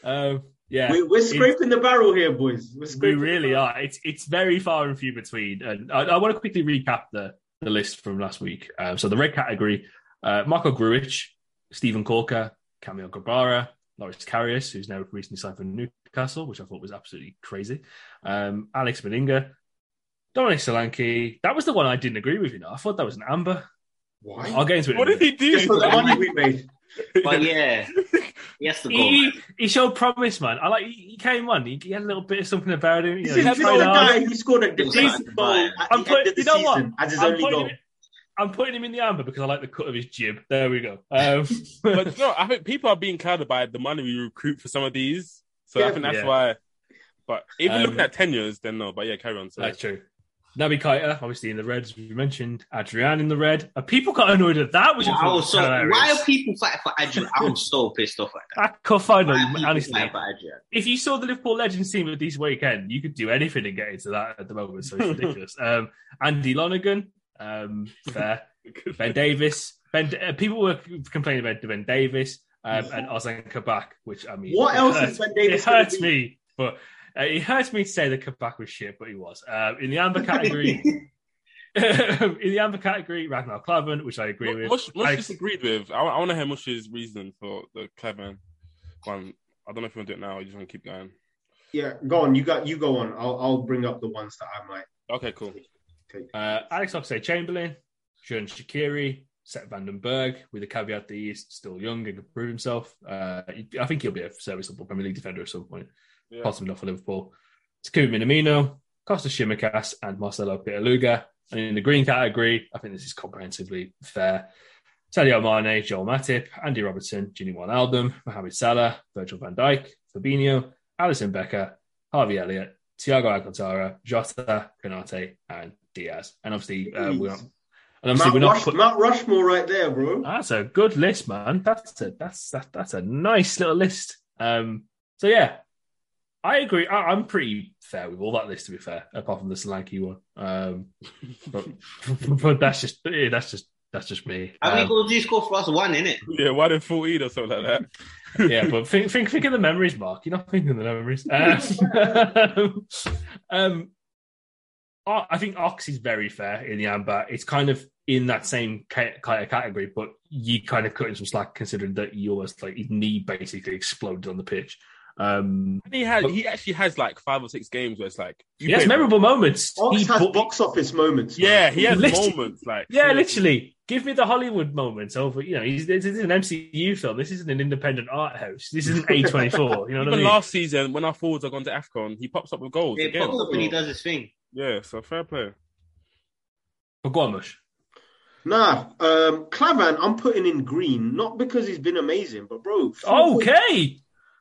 um, yeah, We, we're scraping the barrel here, boys. We're we really are. It's it's very far and few between. And I, I want to quickly recap the the list from last week. Um, so the red category: uh, Marko Grujic, Steven Caulker, Kamil Grabara, Loris Karius, who's now recently signed for Newcastle, which I thought was absolutely crazy. Um, Alex Manninger, Dominic Solanke. That was the one I didn't agree with. You know, I thought that was an amber. Why? I'll get into it. What did minute. he Just for do? the money we made. But yeah, he has to. He, he showed promise, man. I like. He, he came on. He, he had a little bit of something about him. You know, is he you tried know, the hard. guy who scored a He's defensive goal at I'm the put, end of the you know what? season as his I'm only putting goal. him- I'm putting him in the amber because I like the cut of his jib. There we go. Um, But no, I think people are being clouded by the money we recruit for some of these. So I think that's Yeah. why. But if you're Um, looking at tenures, then no. But yeah, carry on. Sorry. that's true. Naby Keita, obviously in the red, as we mentioned. Adrian in the red. People got annoyed at that, which I I was was so. hilarious. Why are people fighting for Adrian? I'm so pissed off at that. I can't find Why them, honestly. fighting for Adrian? If you saw the Liverpool Legends team at this weekend, you could do anything to get into that at the moment. So it's ridiculous. um, Andy Lonergan, um, fair. Ben Davies. Ben, uh, people were complaining about Ben Davies um, and Ozan Kabak, which I mean, What else hurts- is Ben Davies It hurts do? me, but Uh, it hurts me to say that Kabak was shit, but he was. Uh, in the amber category, in the amber category, Ragnar Klavan, which I agree with. Mush, Mush I- disagreed with. I, I want to hear Mush's reason for the Klavan one. I don't know if you want to do it now. or You just want to keep going. Yeah, go on. You got you go on. I'll I'll bring up the ones that I might Okay, cool. Uh, Alex Oxlade Chamberlain, Xherdan Shaqiri, Seth Vandenberg, with the caveat that he's still young and can prove himself. Uh, I think he'll be a serviceable Premier League defender at some point, Yeah. possibly not for Liverpool. Takumi Minamino, Kostas Tsimikas, and Marcelo Pitaluga. And in the green category, I think this is comprehensively fair. Sadio Mane, Joel Matip, Andy Robertson, Gini Wijnaldum, Mohamed Salah, Virgil van Dijk, Fabinho, Alisson Becker, Harvey Elliott, Thiago Alcantara, Jota, Konate, and Diaz. And obviously, uh, we're not, and obviously Mount, we're not Rush, put- Mount Rushmore right there, bro. that's a good list, man. That's a that's that, that's a nice little list. Um, so yeah, I agree. I, I'm pretty fair with all that list, to be fair, apart from the Solanke one. Um, but, but that's just yeah, that's just that's just me. How many Um, goals do you score for us? One, innit? Yeah, one in 14 or something like that? yeah, but think, think think of the memories, Mark. You're not thinking of the memories. Um, um, I I think Ox is very fair in the amber. It's kind of in that same kind of category, but you kind of cut him some slack considering that he almost like his knee basically exploded on the pitch. Um, And he had, he actually has like five or six games where it's like, you he has memorable moments. Ox He has bu- box office moments. man. Yeah, he has Literally- moments like, yeah, literally. Give me the Hollywood moments over. You know, he's, this is an MCU film. This isn't an independent art house. This isn't A24. You know what Even I mean? last season, when our forwards are gone to AFCON, he pops up with goals It again. pops up and he does his thing. Yeah, so fair play. But go on, Mush. Nah, um, Klavan, I'm putting in green, not because he's been amazing, but bro, Okay.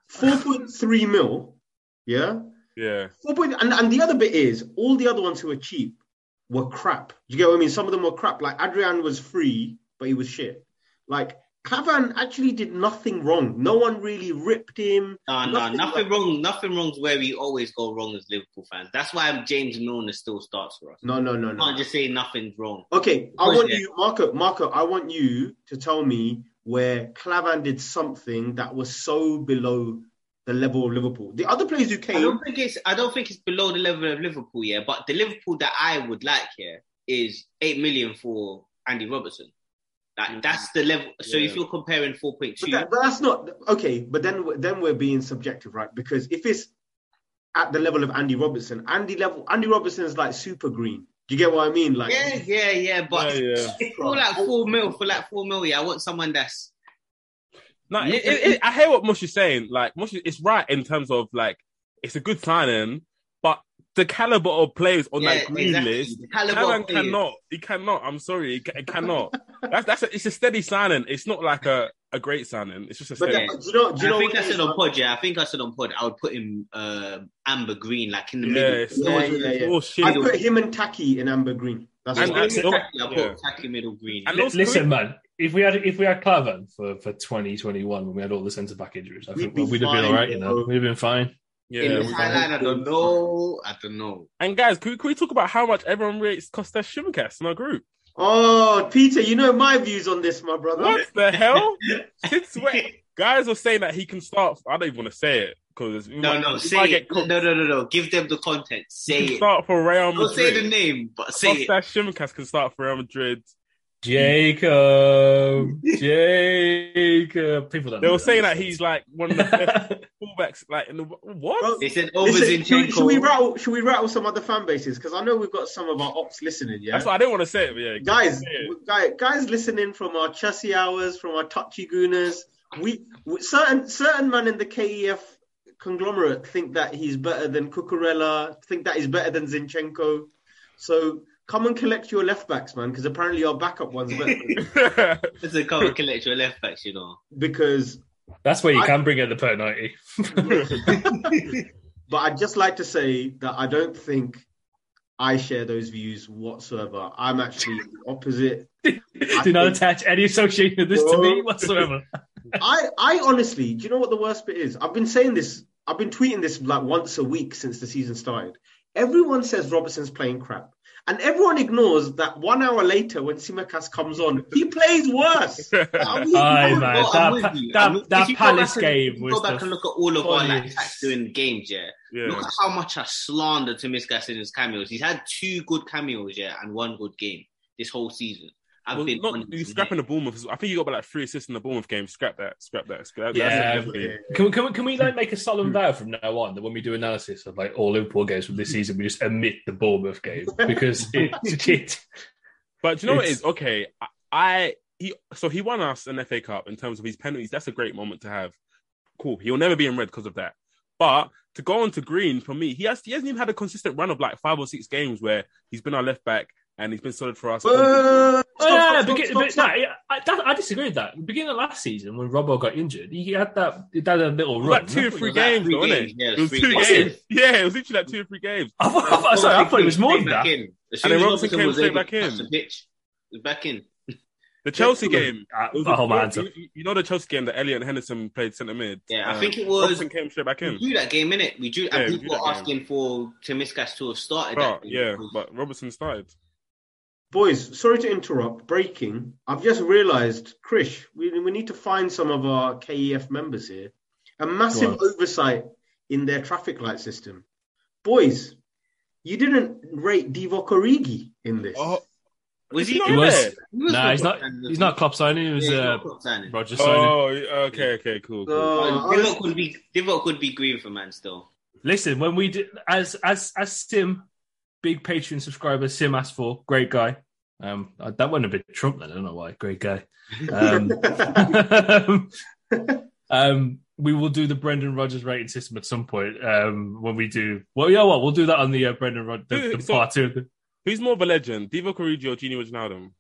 four point three mil, yeah, Yeah. four point, and and the other bit is all the other ones who were cheap were crap. Do you get what I mean? Some of them were crap. Like Adrian was free, but he was shit. Like Klavan actually did nothing wrong. No one really ripped him. Nah, nah, Nothing nothing wrong. Nothing wrong's where we always go wrong as Liverpool fans. That's why James Milner still starts for us. No, no, no, no. can't just say nothing's wrong. Okay, I want it. you, Marco. Marco, I want you to tell me where Klavan did something that was so below the level of Liverpool. The other players who came, I don't think it's. I don't think it's below the level of Liverpool, yeah. But the Liverpool that I would like here is eight million for Andy Robertson. Like that's the level. So Yeah. if you're comparing four point but, that, but that's not okay. But then, then we're being subjective, right? Because if it's at the level of Andy Robertson, Andy level, Andy Robertson is like super green. Do you get what I mean? Like, yeah, yeah, yeah. But Yeah, yeah. for like four mil, for like four mil, yeah, I want someone that's No, it, it, it, I hear what Mush is saying. Like, Mush, it's right in terms of like, it's a good signing, but the caliber of players on Yeah, that green exactly. list, The caliber of Cameron players. cannot. He cannot. I'm sorry, he, ca- cannot. that's that's a, it's a steady signing. It's not like a, a great signing. It's just a but steady. do you know? Do you know think what I said is, on pod, yeah. I think I said on pod, I would put him uh, amber green, like in the yeah, middle. it's Yeah, more, yeah, yeah. more shit. I put him and Taki in amber green. That's And- what I and- said. I put Yeah. Taki middle green. And Li- also- Listen, man. If we had if we had Klavan for, for 2021 when we had all the centre back injuries, I We'd think be we'd have been all right. You know, we'd have been fine. Yeah, in the highlight, I don't know. I don't know. and guys, can we, can we talk about how much everyone rates Kostas Tsimikas in our group? Oh, Peter, you know my views on this, my brother. What the hell? Since when? Guys are saying that he can start. I don't even want to say it because No, no, say it. No, no, no, no. Give them the content. Say He can it. start for Real Madrid. Don't say the name, but say it. Kostas Tsimikas can start for Real Madrid. Jacob, Jacob. People don't. They were saying that he's like one of the best fullbacks. Like in the what? Bro, They said over Listen, should, we, should we rattle? Should we rattle some other fan bases? Because I know we've got some of our ops listening. Yeah, That's what I didn't want to say it. But yeah, guys, it. guys, guys, listening from our Chelsea hours, from our touchy gooners. We, we certain certain man in the KEF conglomerate think that he's better than Cucurella, think that he's better than Zinchenko. So come and collect your left backs, man, because apparently our backup one's better. It's a cover collect your left backs, you know. because That's where you I- can bring in the per ninety. But I'd just like to say that I don't think I share those views whatsoever. I'm actually the opposite. Do not attach any association of this to me whatsoever. I, I honestly, do you know what the worst bit is? I've been saying this, I've been tweeting this like once a week since the season started. Everyone says Robertson's playing crap. And everyone ignores that one hour later when Tsimikas comes on, he plays worse. You. Aye, No, man, that that- that Palace and- game was Go back and look at all of our like attacks during games, yeah. Yeah. Look at how much I slandered Tsimikas in his cameos. He's had two good cameos, yeah, and one good game this whole season. I've Well, been not, honest you with scrapping you. the Bournemouth. I think you got about like three assists in the Bournemouth game. Scrap that. Scrap that. Scrap that. Yeah. Can we, can we, can we like make a solemn vow from now on that when we do analysis of like all Liverpool games from this season, we just omit the Bournemouth game because it's it. But do you know what It's- is? Okay, I, I he so he won us an FA Cup in terms of his penalties. That's a great moment to have. Cool. He'll never be in red because of that. But to go on to green for me, he has he hasn't even had a consistent run of like five or six games where he's been our left back and he's been solid for us. Oh, stop, yeah, stop, begin- stop, but stop, no, I, that, I disagree with that. Beginning of last season, when Robbo got injured, he had that he had a little run. like two or three games, three though, wasn't games. it? Yeah, it was three two games. games. Yeah, it was literally like two or three games. I thought, I thought, sorry, I thought it was more than that. in. As And then Robinson came straight back in. The pitch, back in. The Chelsea game. Uh, the whole you, man. you, you- you know the Chelsea game that Elliott and Henderson played centre mid. Yeah, I Uh, think it was- Robinson came straight back in. We in. drew that game, innit? We drew, Yeah, and we people drew were that asking for Tsimikas to have started But, that game. yeah, but Robertson started. Boys, sorry to interrupt. Breaking. I've just realised, Krish, we, we need to find some of our KEF members here. A massive Go oversight in their traffic light system. Boys, you didn't rate Divock Origi in this. Oh, was He he? not He was. there? he was Nah, he's not. signing, He's not club signing. It was Yeah, he's uh, not club. Roger signing. Oh, okay, okay, cool. cool. Uh, Uh, Divock would be Divock would be green for man still. Listen, when we did as as as Sim, big Patreon subscriber, Sim asked for great guy. Um, that wasn't a bit Trump then. I don't know why. Great guy. Um, um, we will do the Brendan Rodgers rating system at some point. Um, when we do, well, yeah, know what? We'll do that on the uh, Brendan Rod the, the so- part two. Who's more of a legend, Divock Origi or Gini Wijnaldum?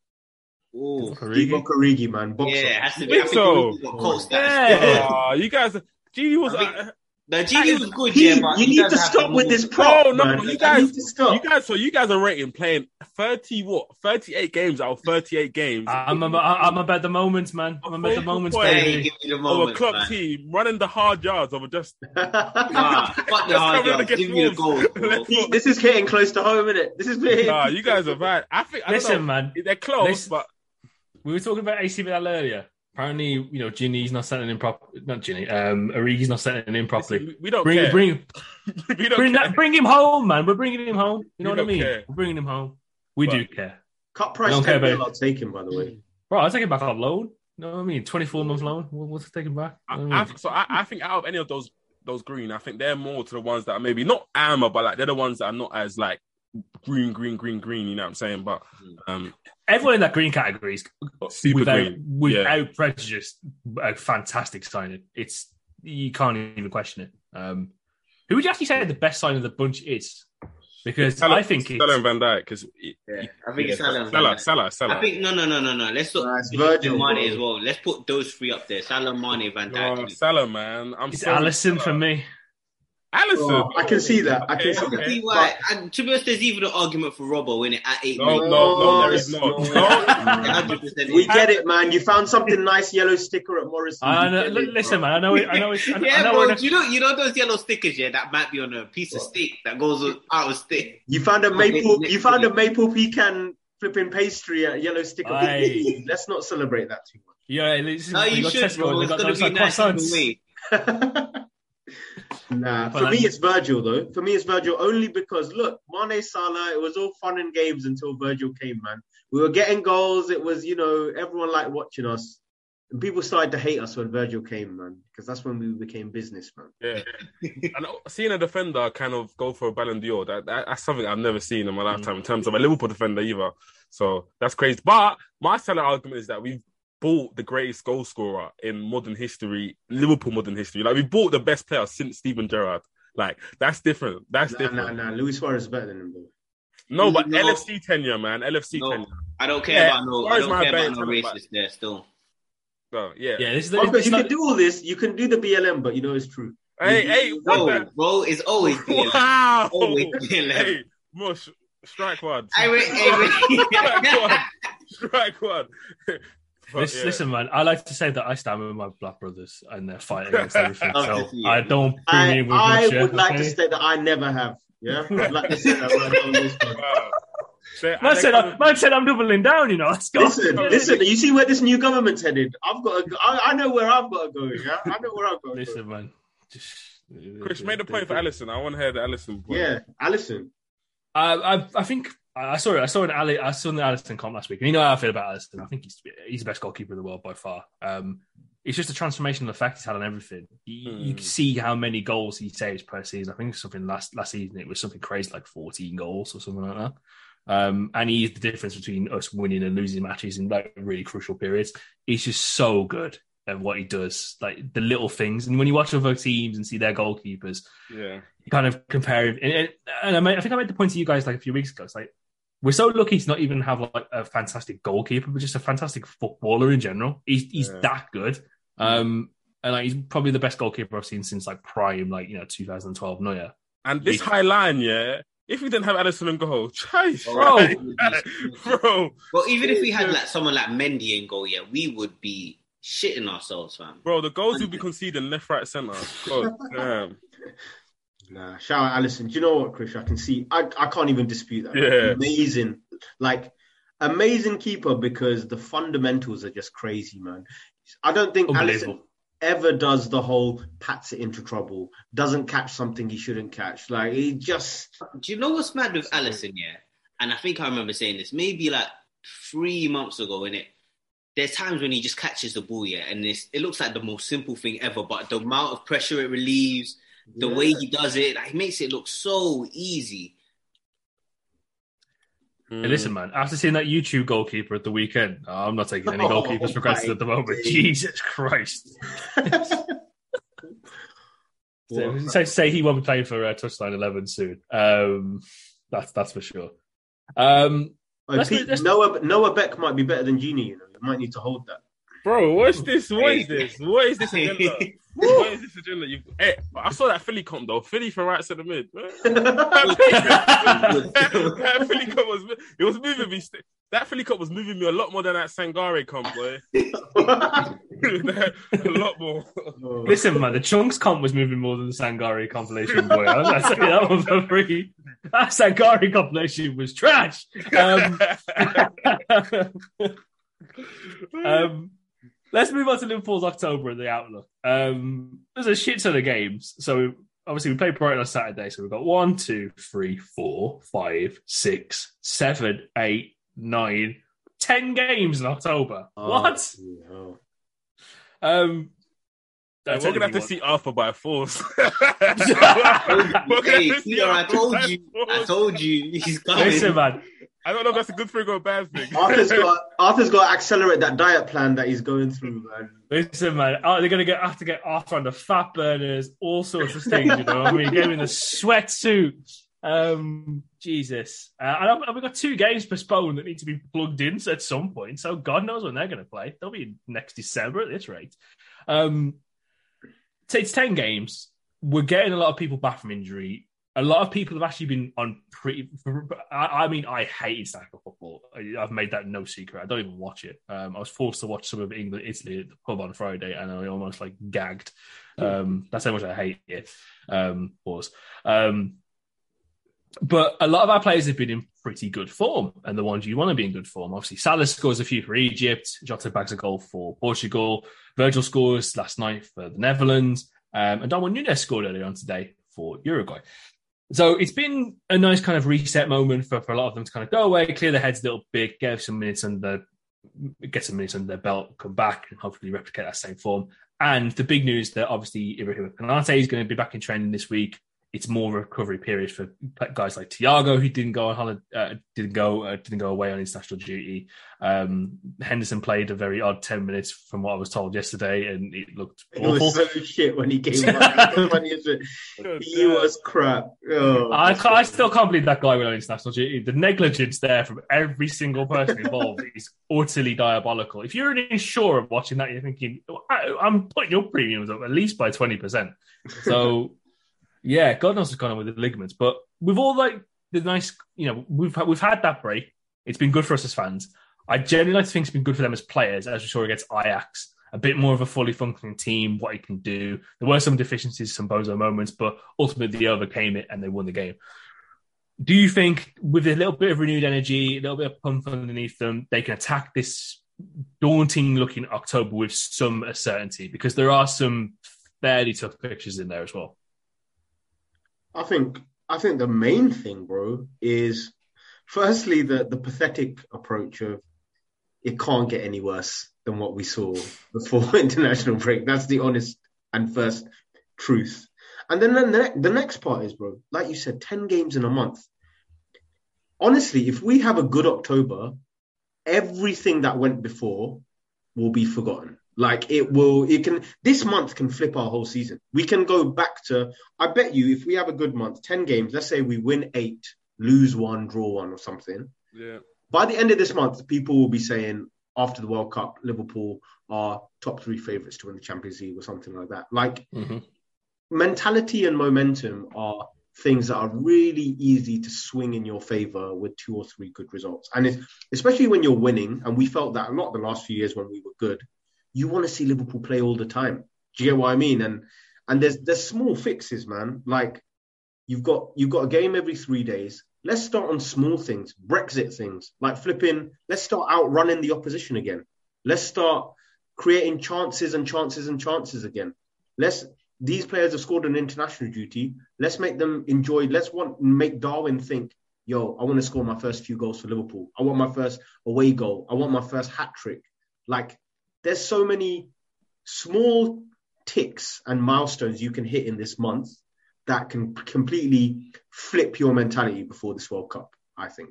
Ooh. Origi. Divock Origi, man. Box Yeah, it has to be. I think so? he's Yeah. Oh, you guys, Gini was. I think- uh, The GD was good, He- yeah, but you need to have stop with this prop, No, no, man. you You guys- need to stop. you guys, so you guys are rating playing thirty what, thirty-eight games out of thirty-eight games. I'm, I'm, I'm about the moments, man. I'm about the moments, Focal. Hey, baby. give me the of a moment, club man. team running the hard yards of a just Nah, fuck the hard yards. Give me the goals, Wolves. this is hitting close to home, isn't it? This is hitting. Nah, you guys are bad. I think. I don't Listen, know. man. They're close, Listen- but We were talking about AC Milan earlier. Apparently, you know, Gini's not setting in prop. Not Ginny. Um, Origi's not setting in properly. we don't Bring, care. bring, we don't bring, care. that, bring him home, man. We're bringing him home. You know We what I mean? care. We're bringing him home. We But- do care, Cut I price don't care about- I'll take him, by the way. bro. I'll take him back on loan. You know what I mean? Twenty-four month loan. We'll, we'll take him back. You know what I I, mean? I, so I, I think out of any of those those green, I think they're more to the ones that are maybe not armor, but like they're the ones that are not as like green, green, green, green. You know what I'm saying? But um, Everyone in that green category is Super without green. without prejudice a fantastic signing. It's you can't even question it. Um, who would you actually say the best sign of the bunch is? Because Salah- I think it's Salah and Van Dijk because Yeah, I think it's Salah. and Van Salah, Dijk. Salah, Salah. I think no, no, no, no, no. Let's look Nah, it's at Virgil, Mane bro. as well. Let's put those three up there: Salah, Mane, Van Dijk. Oh, Salah, man. I'm it's sorry, Alisson Salah. for me. Alisson. Oh, I can see that. I can Okay, see I can see okay. why. And to be honest, there's even an argument for Robbo winning it at eight No, million. no, no, there is not. No. No. We get it, man. You found something nice yellow sticker at Morrison. I know, We it, listen, bro. man. I know. It, I know. It's, I, yeah, I know bro. we're in a- You know, you know those yellow stickers, yeah, that might be on a piece of What? steak that goes out of steak. You found a maple. You found a week. maple pecan flipping pastry at yellow sticker. Aye. Let's not celebrate that too much. yeah, listen, No, you got should, Tesco, bro. we It's got gonna those be like nice either croissants. way. much. nah, But for me it's Virgil though. For me it's Virgil only because look, Mane Salah. It was all fun and games until Virgil came, man. We were getting goals. It was you know everyone liked watching us. And people started to hate us when Virgil came, man, because that's when we became businessmen. Yeah. and seeing a defender kind of go for a Ballon d'Or, that, that that's something I've never seen in my mm. lifetime in terms of a Liverpool defender either. So that's crazy. But my seller argument is that we've bought the greatest goal scorer in modern history, Liverpool modern history. Like we bought the best player since Steven Gerrard. Like that's different. That's Nah, nah, different. nah. Luis Suarez is better than him, bro. No, but No. LFC tenure, man. LFC No, tenure. I don't care Yeah, about no. I don't might care about no better talent, racist there. Still, So yeah. Yeah, this is Okay, it's you not- can do all this. You can do the BLM, but you know it's true. Hey, hey, bro, what bro, it's always the? BLM. Wow. Always BLM. Hey, Mush, strike one. I wait, strike one. Strike one. But, Listen, yeah. listen, man. I like to say that I stand with my black brothers and they're fighting against everything. Love so see. I don't bring I, in with I much, would like to say that I never have. Yeah, I'd like to say that right on this one. Wow. They- Man said, I, man said I'm doubling down. You know, let's go. Listen, listen. You see where this new government's headed? I've got. To, go- I, I know where I've got to go. Yeah, I know where I've got to go. Listen, man. Just, Chris made a point for Alisson. I want to hear the Alisson point. Yeah, Alisson. I, I, I think I saw it. I saw an Ali, I saw an Alisson comp last week, and you know how I feel about Alisson. I think he's he's the best goalkeeper in the world by far. Um, it's just a transformational effect he's had on everything. You, you see how many goals he saves per season. I think something last last season it was something crazy like 14 goals or something like that. Um, and he's the difference between us winning and losing matches in like really crucial periods. He's just so good at what he does, like the little things. And when you watch other teams and see their goalkeepers, Yeah. you kind of compare and- and I, made, I think I made the point to you guys like a few weeks ago. It's like we're so lucky to not even have like a fantastic goalkeeper, but just a fantastic footballer in general. He's he's Yeah. that good. Um, and like, he's probably the best goalkeeper I've seen since like prime, like you know, 2012 Neuer. And this Yeah. high line, yeah. If we didn't have Alisson and goal, chase, Bro. bro, Well, even if we had like someone like Mendy in goal, yeah, we would be shitting ourselves, fam. bro, the goals we'll be conceding left, right, center. God damn. Nah, shout out Alisson. Do you know what, Chris? I can see. I, I can't even dispute that. Yeah. Amazing, like amazing keeper because the fundamentals are just crazy, man. I don't think Alisson ever does the whole pats it into trouble. Doesn't catch something he shouldn't catch. Like he just. Do you know what's mad with Alisson, yeah? And I think I remember saying this maybe like three months ago, in it. There's times when he just catches the ball, yeah, and it's, it looks like the most simple thing ever, but the amount of pressure it relieves, the Yeah. way he does it, like, it makes it look so easy. Hmm. Hey, listen, man. After seeing that YouTube goalkeeper at the weekend, oh, I'm not taking any Oh, goalkeepers for granted at the moment. days. Jesus Christ! So, What? say, say he won't be playing for uh, Touchline 11 soon. Um, that's that's for sure. Um, Oh, Let's Pete, let's- Noah Noah Beck might be better than Gini. You know, you might need to hold that. Bro, what's this? What is this? What is this agenda? what is this agenda? You, hey, I saw that Philly comp though. Philly for right the mid. that Philly comp was it was moving me. That Philly comp was moving me a lot more than that Sangare comp, boy. a lot more. listen, man, the Chunks comp was moving more than the Sangare compilation, boy. I was like, that one for free. That Sangare compilation was trash. Um, um, let's move on to Liverpool's October and the outlook. Um, there's a shit ton of games. So obviously we played Brighton on Saturday. So we've got one, two, three, four, five, six, seven, eight, nine, ten games in October. what? No. Um, Hey, that's we're gonna have to see Arthur by force. hey, We're I told you, I told you, he's what- coming. Listen, man. I don't know if that's a good thing or a bad thing. Arthur's got Arthur's got to accelerate that diet plan that he's going through, man. Listen, man. Oh, they're gonna get have to get Arthur on the fat burners, all sorts of things. You know, what I mean, get him in the sweatsuit. Um, Jesus, uh, and I've- we've got two games postponed that need to be plugged in at some point. So God knows when they're going to play. They'll be next December at this rate. Um, so it's ten games. We're getting a lot of people back from injury. A lot of people have actually been on pretty. I, I mean, I hate international football. I, I've made that no secret. I don't even watch it. Um, I was forced to watch some of England, Italy at the pub on Friday, and I almost like gagged. Um, that's how much I hate it. Um, pause. Um, but a lot of our players have been in pretty good form, and the ones you want to be in good form. Obviously, Salah scores a few for Egypt. Jota bags a goal for Portugal. Virgil scores last night for the Netherlands, um, and Darwin Nunez scored earlier on today for Uruguay. So it's been a nice kind of reset moment for, for a lot of them to kind of go away, clear their heads a little bit, get some minutes under, get some minutes under their belt, come back, and hopefully replicate that same form. And the big news that obviously Ibrahim Konate is going to be back in training this week. It's more recovery period for guys like Thiago, who didn't go on holiday, uh, didn't go, uh, didn't go away on international duty. Um, Henderson played a very odd ten minutes, from what I was told yesterday, and it looked It awful. was so shit when he came back. The funniest bit. he was crap. Oh, I, ca- I still can't believe that guy went on international duty. The negligence there from every single person involved is utterly diabolical. If you're an insurer watching that, you're thinking, I, I'm putting your premiums up at least by 20%. So, yeah, God knows what's going on with the ligaments. But with all like the nice, you know, we've we've had that break. It's been good for us as fans. I generally like to think it's been good for them as players, as we saw against Ajax. A bit more of a fully functioning team, what it can do. There were some deficiencies, some bozo moments, but ultimately they overcame it and they won the game. do you think with a little bit of renewed energy, a little bit of pump underneath them, they can attack this daunting looking October with some certainty? Because there are some fairly tough pictures in there as well. I think I think the main thing, bro, is firstly the the pathetic approach of it can't get any worse than what we saw before international break. That's the honest and first truth. And then the, ne- the next part is, bro, like you said, 10 games in a month. Honestly, if we have a good October, everything that went before will be forgotten. Like it will, it can, this month can flip our whole season. We can go back to, I bet you, if we have a good month, 10 games, let's say we win eight, lose one, draw one, or something. Yeah. By the end of this month, people will be saying after the World Cup, Liverpool are top three favourites to win the Champions League or something like that. Like Mm-hmm. mentality and momentum are things that are really easy to swing in your favor with two or three good results. And it's, especially when you're winning, and we felt that a lot the last few years when we were good, you want to see Liverpool play all the time. Do you get what I mean? And and there's there's small fixes, man. Like you've got you've got a game every three days. Let's start on small things, Brexit things, like flipping. Let's start outrunning the opposition again. Let's start creating chances and chances and chances again. Let's these players have scored an international duty. Let's make them enjoy. Let's want make Darwin think, yo, I want to score my first few goals for Liverpool. I want my first away goal. I want my first hat trick. Like there's so many small ticks and milestones you can hit in this month that can completely flip your mentality before this World Cup. I think.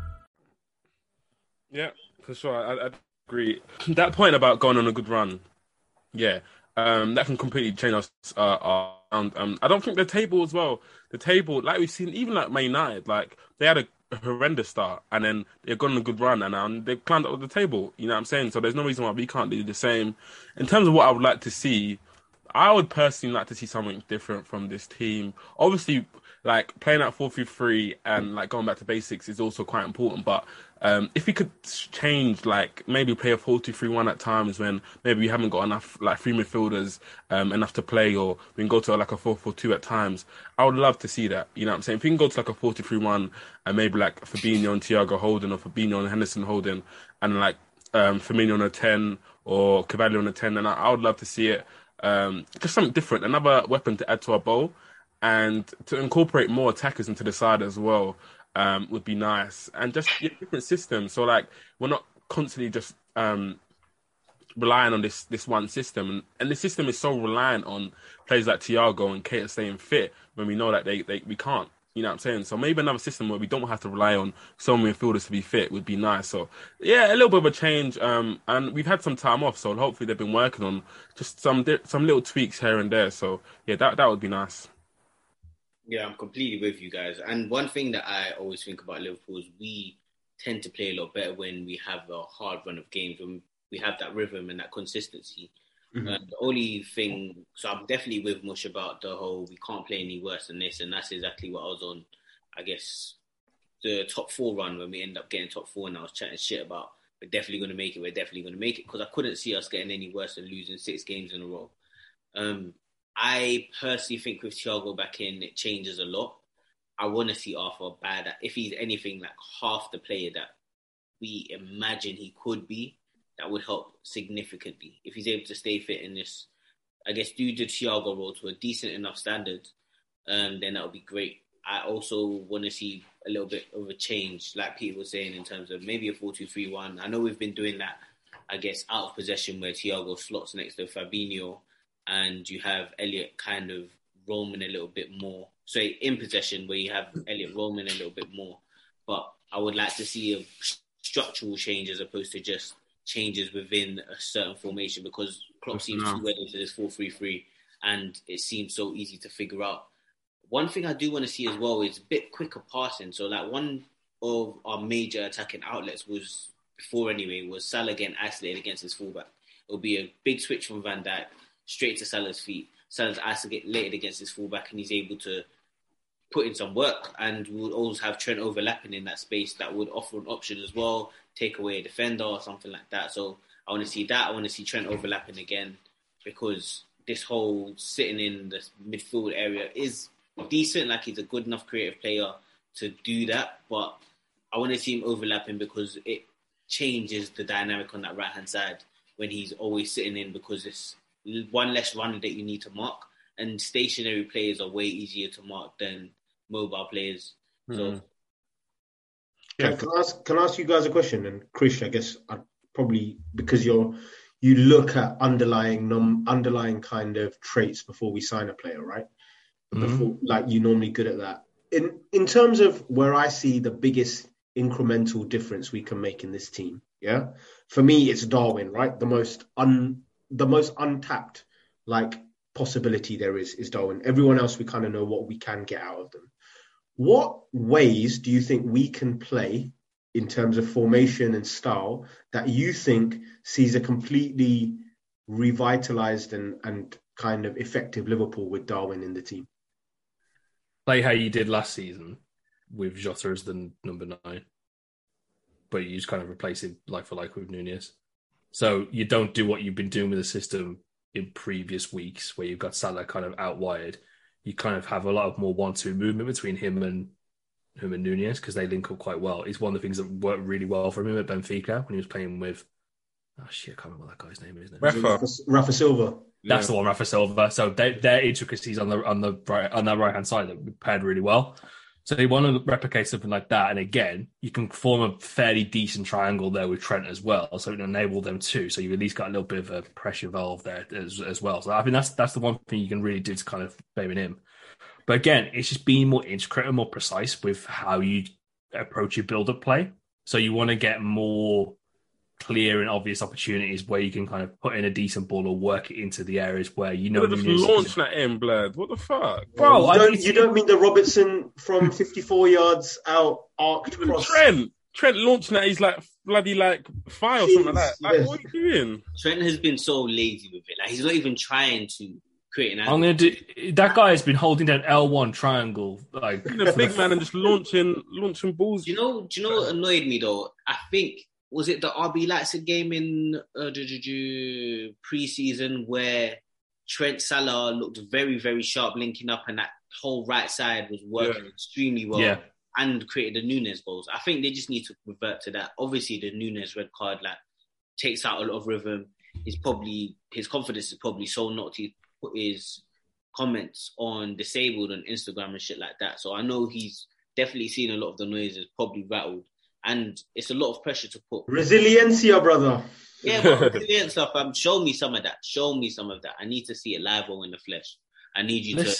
Yeah, for sure. I, I agree. That point about going on a good run, yeah, um, that can completely change us uh, around. Um, I don't think the table as well. The table, like we've seen, even like Man United, like they had a horrendous start and then they've gone on a good run and um, they've climbed up the table. You know what I'm saying? So there's no reason why we can't do the same. In terms of what I would like to see, I would personally like to see something different from this team. Obviously, like playing at 4 3 3 and like going back to basics is also quite important. But um, if we could change, like maybe play a 4 2 3 1 at times when maybe we haven't got enough like three midfielders um, enough to play, or we can go to like a 4 4 2 at times, I would love to see that. You know what I'm saying? If we can go to like a 4 2 3 1 and maybe like Fabinho and Thiago holding, or Fabinho and Henderson holding, and like um, Firmino on a 10 or Carvalho on a 10, then I, I would love to see it. Um, just something different, another weapon to add to our bowl, and to incorporate more attackers into the side as well um, would be nice. And just different systems, so like we're not constantly just um, relying on this this one system, and, and the system is so reliant on players like Thiago and Kate staying fit when we know that they, they we can't. You know what I'm saying? So maybe another system where we don't have to rely on so many midfielders to be fit would be nice. So yeah, a little bit of a change. Um, and we've had some time off, so hopefully they've been working on just some some little tweaks here and there. So yeah, that that would be nice. Yeah, I'm completely with you guys. And one thing that I always think about Liverpool is we tend to play a lot better when we have a hard run of games, when we have that rhythm and that consistency. Mhm. Uh, the only thing, so I'm definitely with Mush about the whole we can't play any worse than this, and that's exactly what I was on. I guess the top four run when we end up getting top four, and I was chatting shit about we're definitely going to make it. We're definitely going to make it because I couldn't see us getting any worse than losing six games in a row. Um, I personally think with Thiago back in, it changes a lot. I want to see Arthur bad if he's anything like half the player that we imagine he could be, that would help significantly. If he's able to stay fit in this, I guess, do the Thiago role to a decent enough standard, um, then that would be great. I also want to see a little bit of a change, like Peter was saying, in terms of maybe a 4 2 3 1. I know we've been doing that, I guess, out of possession where Thiago slots next to Fabinho and you have Elliott kind of roaming a little bit more. So in possession where you have Elliott roaming a little bit more. But I would like to see a structural change as opposed to just changes within a certain formation because Klopp seems No. too wedded to this 4-3-3 and it seems so easy to figure out one thing I do want to see as well is a bit quicker passing. So like one of our major attacking outlets was before anyway was Salah getting isolated against his fullback. It'll be a big switch from Van Dijk straight to Salah's feet. Salah's isolated against his fullback and he's able to put in some work and we'll always have Trent overlapping in that space that would offer an option as well, take away a defender or something like that. So I want to see that. I want to see Trent overlapping again because this whole sitting in the midfield area is decent. Like he's a good enough creative player to do that, but I want to see him overlapping because it changes the dynamic on that right hand side when he's always sitting in because it's one less runner that you need to mark, and stationary players are way easier to mark than mobile players. So Mm. Can, can I ask? Can I ask you guys a question? And Chris, I guess I'd probably because you're you look at underlying num underlying kind of traits before we sign a player, right? Before, like you're normally good at that. In in terms of where I see the biggest incremental difference we can make in this team, yeah. For me, it's Darwin, right? The most un the most untapped like possibility there is is Darwin. Everyone else, we kind of know what we can get out of them. What ways do you think we can play in terms of formation and style that you think sees a completely revitalized and, and kind of effective Liverpool with Darwin in the team? Play how you did last season with Jota as the number nine, but you just kind of replace it like for like with Nunez. So you don't do what you've been doing with the system in previous weeks, where you've got Salah kind of out wired. You kind of have a lot of more one-two movement between him and him and Nunez because they link up quite well. It's one of the things that worked really well for him at Benfica when he was playing with. Oh shit, I can't remember what that guy's name is. now. Rafa. Rafa, Rafa Silva. That's Yeah. the one, Rafa Silva. So they, their intricacies on the on the right on that right hand side that paired really well. So they want to replicate something like that, and again, you can form a fairly decent triangle there with Trent as well, so it enable them too. So you've at least got a little bit of a pressure valve there as, as well. So I think that's that's the one thing you can really do to kind of favour him. But again, it's just being more intricate and more precise with how you approach your build-up play. So you want to get more clear and obvious opportunities where you can kind of put in a decent ball or work it into the areas where you know Could have just Nunez is- launched that in, blood. What the fuck? Bro, you, I don't, you don't mean the Robertson from 54 yards out arced cross? Trent, Trent launching that. He's like bloody like fire or something like that. Like, Yes. what are you doing? Trent has been so lazy with it. Like he's not even trying to create an. I'm gonna do. That guy has been holding that L1 triangle like Being a big man and just launching launching balls. Do you know? Do you know what annoyed me though? I think was it the RB Leipzig game in uh, pre-season where Trent Salah looked very very sharp linking up, and that whole right side was working Yeah. extremely well. Yeah. And created the Nunez goals. I think they just need to revert to that. Obviously, the Nunez red card like takes out a lot of rhythm. He's probably his confidence is probably so not to put his comments on disabled on Instagram and shit like that. So I know he's definitely seen a lot of the noises, probably rattled, and it's a lot of pressure to put. Resiliencia, brother. Yeah, but resilient stuff. Um, show me some of that. Show me some of that. I need to see it live or in the flesh. I need you to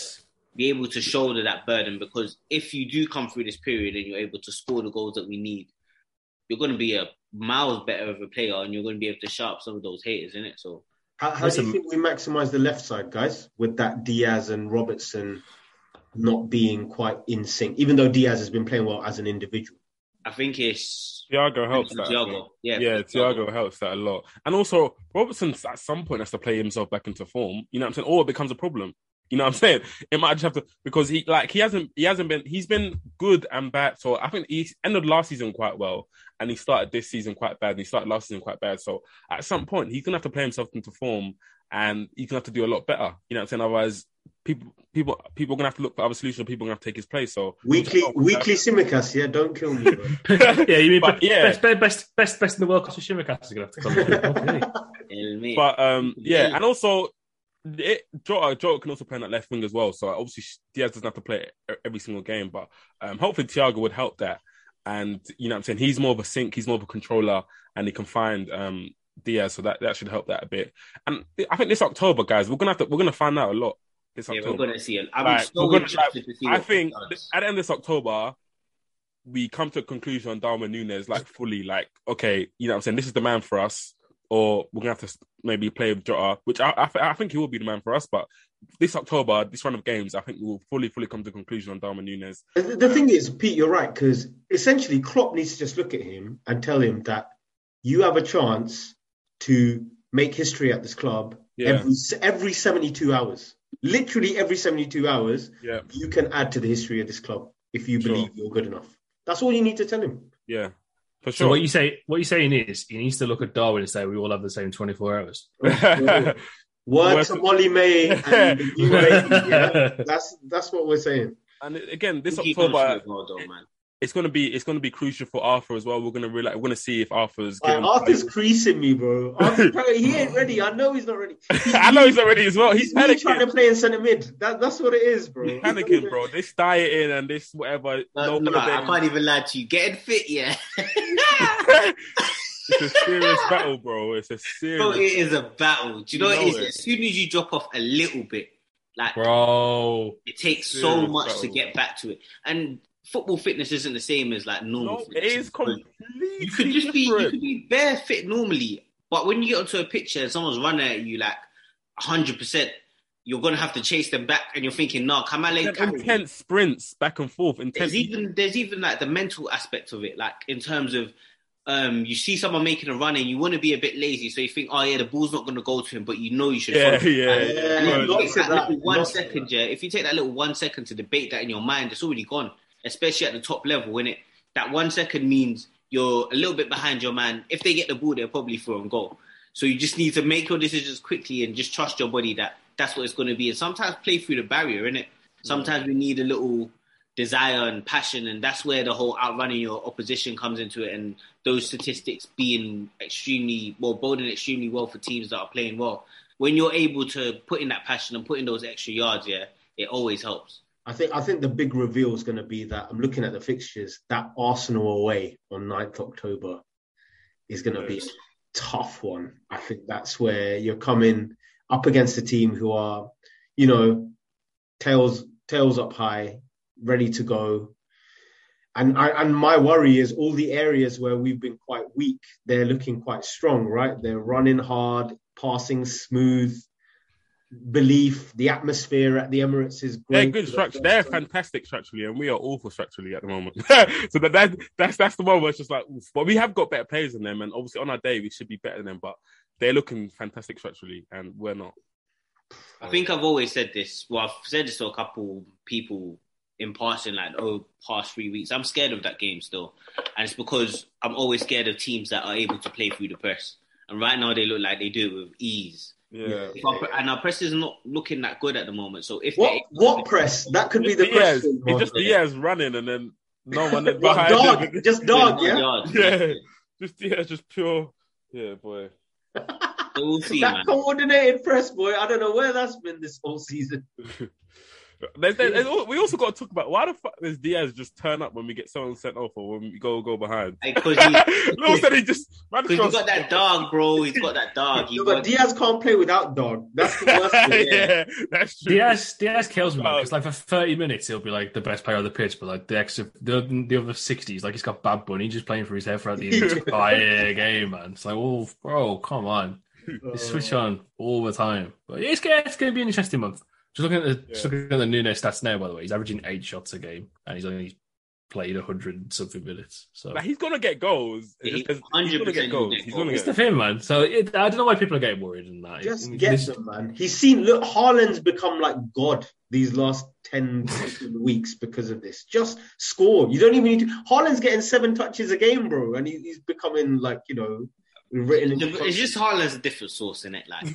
be able to shoulder that burden because if you do come through this period and you're able to score the goals that we need, you're going to be a miles better of a player and you're going to be able to sharp some of those haters in it. So How, how do you think we maximize the left side, guys, with that Diaz and Robertson not being quite in sync, even though Diaz has been playing well as an individual? I think it's Thiago helps that. Thiago. Yeah, yeah, Thiago. Thiago helps that a lot. And also, Robertson at some point has to play himself back into form. You know what I'm saying? Or it becomes a problem. You know what I'm saying? It might just have to because he like he hasn't he hasn't been he's been good and bad. So I think he ended last season quite well, and he started this season quite bad. And he started last season quite bad. So at some point he's gonna have to play himself into form, and he's gonna have to do a lot better. You know what I'm saying? Otherwise, people people people are gonna have to look for other solutions. People are gonna have to take his place. So Weekly, weekly Tsimikas, yeah, don't kill me. Yeah, you mean But, yeah. best, best, best, best, best in the world? Because Tsimikas is gonna have to come. Okay. But um, yeah, Yeah. and also it, Jota, Jota can also play on that left wing as well. So obviously Diaz doesn't have to play every single game, but um, hopefully Thiago would help that. And you know, what I'm saying he's more of a sink, he's more of a controller, and he can find um Diaz, so that that should help that a bit. And I think this October, guys, we're gonna have to we're gonna find out a lot this yeah, October. we're going to see it. I'm Like, so gonna, interested like, to see I what think he at the end of this October, we come to a conclusion on Darwin Nunez, like fully, like, okay, you know what I'm saying? This is the man for us. or we're gonna have to maybe play with Jota, which I, I, I think he will be the man for us. But this October, this run of games, I think we will fully, fully come to a conclusion on Darwin Nunez. The, the thing is, Pete, you're right because essentially Klopp needs to just look at him and tell him that you have a chance to make history at this club Yeah. every every 72 hours. Literally every 72 hours, Yeah, you can add to the history of this club if you Sure. believe you're good enough. That's all you need to tell him. yeah, for sure. So sure. what you say, what you're saying is, he needs to look at Darwin and say we all have the same 24 hours. Word Word to to- Molly-Mae and the new yeah? That's that's what we're saying. and again, this Keep October, confident as well, though, man. It's gonna be it's gonna be crucial for Arthur as well. We're gonna realize we're gonna see if Arthur's. Like, given- Arthur's creasing me, bro. Arthur, he ain't ready. I know he's not ready. I know he's not ready as well. He's He's me trying to play in centre mid. That, that's what it is, bro. He's panicking, bro. This dieting and this whatever. No, no no, I holiday. can't even lie to you. Getting fit, yeah. it's a serious battle, bro. It's a Bro, serious. it is a battle. Do you know You what know it is? it. As soon as you drop off a little bit, like Bro, it takes so Serious much to get back to it. And football fitness isn't the same as like normal. No, it fitness. is completely You could just be you could be bare fit normally, but when you get onto a picture and someone's running at you like hundred percent, you're gonna have to chase them back, and you're thinking, "No, Kamale, Them carry me." intense sprints back and forth. Intense. There's even there's even like the mental aspect of it, like in terms of um, you see someone making a run and you want to be a bit lazy, so you think, oh yeah, the ball's not going to go to him, but you know you should. Yeah, follow. yeah, And- yeah. And if you take that that, little one lots of second, that. yeah, if you take that little one second to debate that in your mind, it's already gone. Especially at the top level, when it that one second means you're a little bit behind your man. If they get the ball, they're probably throw and goal. So you just need to make your decisions quickly and just trust your body that that's what it's going to be. And sometimes play through the barrier, innit? Sometimes we need a little desire and passion, and that's where the whole outrunning your opposition comes into it. And those statistics being extremely well, boding extremely well for teams that are playing well. When you're able to put in that passion and put in those extra yards, yeah, it always helps. I think I think the big reveal is going to be that I'm looking at the fixtures. That Arsenal away on 9th October is going to be a tough one. I think that's where you're coming up against a team who are, you know, tails tails up high, ready to go. And I, and my worry is all the areas where we've been quite weak, they're looking quite strong, right? They're running hard, passing smooth, belief, the atmosphere at the Emirates is They're great. good structure. They're fantastic structurally, and we are awful structurally at the moment. so that, that that's that's the one where it's just like, oof. but we have got better players than them, and obviously on our day we should be better than them. But they're looking fantastic structurally, and we're not. I think I've always said this. Well, I've said this to a couple people in passing, like, oh, past three weeks. I'm scared of that game still. And it's because I'm always scared of teams that are able to play through the press. And right now they look like they do it with ease. Yeah. If and our press is not looking that good at the moment. So if What they- what press? That could be the Diaz, question. it's just Diaz running, and then no one is behind dog? him. Just dog, One yeah. yard, Yeah, just yeah, just pure. Yeah, boy. We'll see, That man. coordinated press, boy. I don't know where that's been this whole season. There's, there's, there's al- we also got to talk about why the fuck does Diaz just turn up when we get someone sent off or when we go go behind? Because he, All of a sudden he just ran he's across. got that dog, bro. He's got that dog. He No, but got- Diaz can't play without dog. That's the worst thing. yeah, that's true. Diaz, Diaz kills me Oh. because like for thirty minutes he'll be like the best player on the pitch, but like the extra the, the other sixties, like he's got Bad Bunny just playing for his head throughout the entire game, man. It's like, oh, bro, come on, Uh, switch on all the time. But it's gonna, it's going to be an interesting month. Just looking at the just looking at the Nunez stats now, by the way, he's averaging eight shots a game, and he's only played hundred something minutes. So Like, he's gonna get goals. It's He- just 'cause he's 100% gonna get goals. He's gonna it's get. the thing, man. So it, I don't know why people are getting worried in that. Just It- get this- them, man. He's seen. Look, Haaland's become like God these last 10 weeks because of this. Just score. You don't even need to. Haaland's getting seven touches a game, bro, and he, he's becoming like you know written. in It's just Haaland's a different sauce in it. Like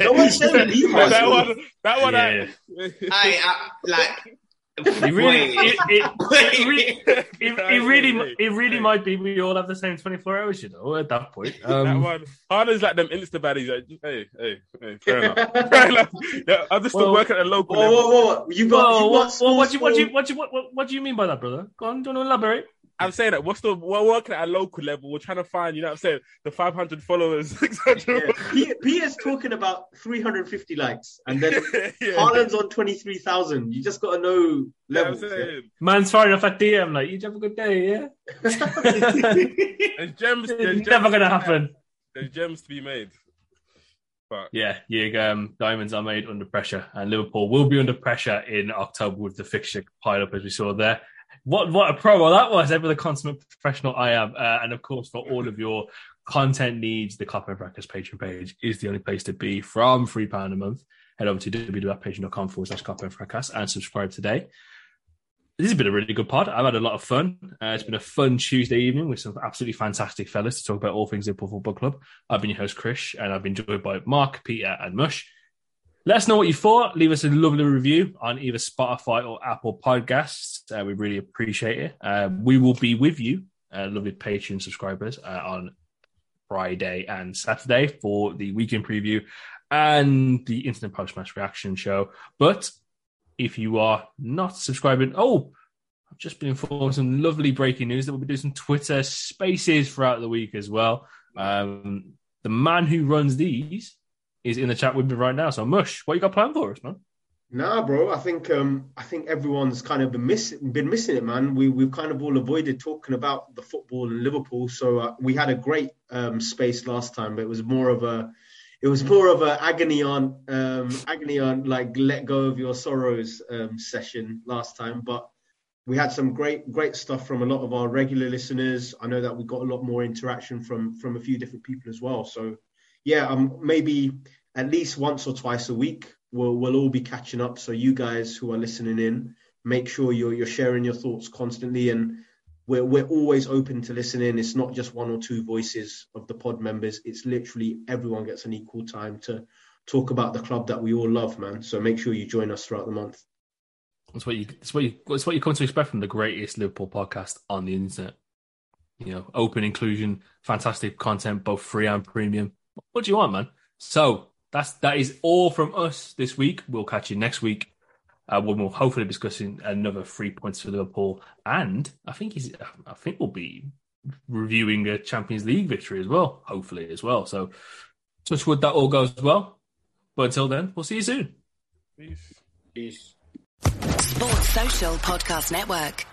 No one's saying he that, one. That one. Yeah. I, I like. It really, it, it, it, re- it, That it really, it really might be. We all have the same twenty-four hours, you know. At that point, that um, one. Haaland's like them Insta baddies. Like, hey, hey, hey, fair enough. Fair enough. Yeah, I'm just still working at a local Whoa, whoa, whoa! You got, Whoa, you what, got what, what, do you, what, do you, what, do you, what, what, what do you mean by that, brother? Go on, do you want to elaborate? I'm saying that we're still we're working at a local level. We're trying to find, you know, what I'm saying the 500 followers, etc. Yeah. P- Peter's talking about 350 likes, and then yeah. Haaland's on 23,000. You just got to know You know what I'm levels. yeah? saying? Man's firing off at DM, like, you have a good day, yeah? There's gems. There's it's gems never going to happen. there's gems to be made. But Yeah, you, um, diamonds are made under pressure, and Liverpool will be under pressure in October with the fixture pile up as we saw there. What what a promo that was! Ever the consummate professional I am, uh, and of course for all of your content needs, the Copper and Practice Patreon page is the only place to be from three pound a month. Head over to www.patreon.com forward slash Copper and Fracas and subscribe today. This has been a really good pod. I've had a lot of fun. Uh, it's been a fun Tuesday evening with some absolutely fantastic fellas to talk about all things Liverpool Football Club. I've been your host, Chris, and I've been joined by Mark, Peter, and Mush. Let us know what you thought. Leave us a lovely review on either Spotify or Apple Podcasts. Uh, we really appreciate it. Uh, we will be with you, uh, lovely Patreon subscribers, uh, on Friday and Saturday for the weekend preview and the instant post match reaction show. But if you are not subscribing, oh, I've just been informed of some lovely breaking news that we'll be doing some Twitter spaces throughout the week as well. Um, the man who runs these is in the chat with me right now. So, Mush, what you got planned for us, man? Nah, bro. I think um, I think everyone's kind of been missing been missing it, man. We we've kind of all avoided talking about the football in Liverpool. So uh, we had a great um, space last time, but it was more of a it was more of a agony on um, agony on like let go of your sorrows um, session last time. But we had some great great stuff from a lot of our regular listeners. I know that we got a lot more interaction from from a few different people as well. So yeah, um, maybe at least once or twice a week we'll we'll all be catching up. So you guys who are listening in, make sure you're you're sharing your thoughts constantly, and we're we're always open to listening. It's not just one or two voices of the pod members. It's literally everyone gets an equal time to talk about the club that we all love, man. So make sure you join us throughout the month. That's what you. That's what you. That's what you come to expect from the greatest Liverpool podcast on the internet. You know, open inclusion, fantastic content, both free and premium. What do you want, man? So that's that is all from us this week. We'll catch you next week uh, when we'll hopefully be discussing another three points for Liverpool, and I think he's. I think we'll be reviewing a Champions League victory as well, hopefully as well. So, touch wood that all goes well. But until then, we'll see you soon. Peace. Peace. Sports Social Podcast Network.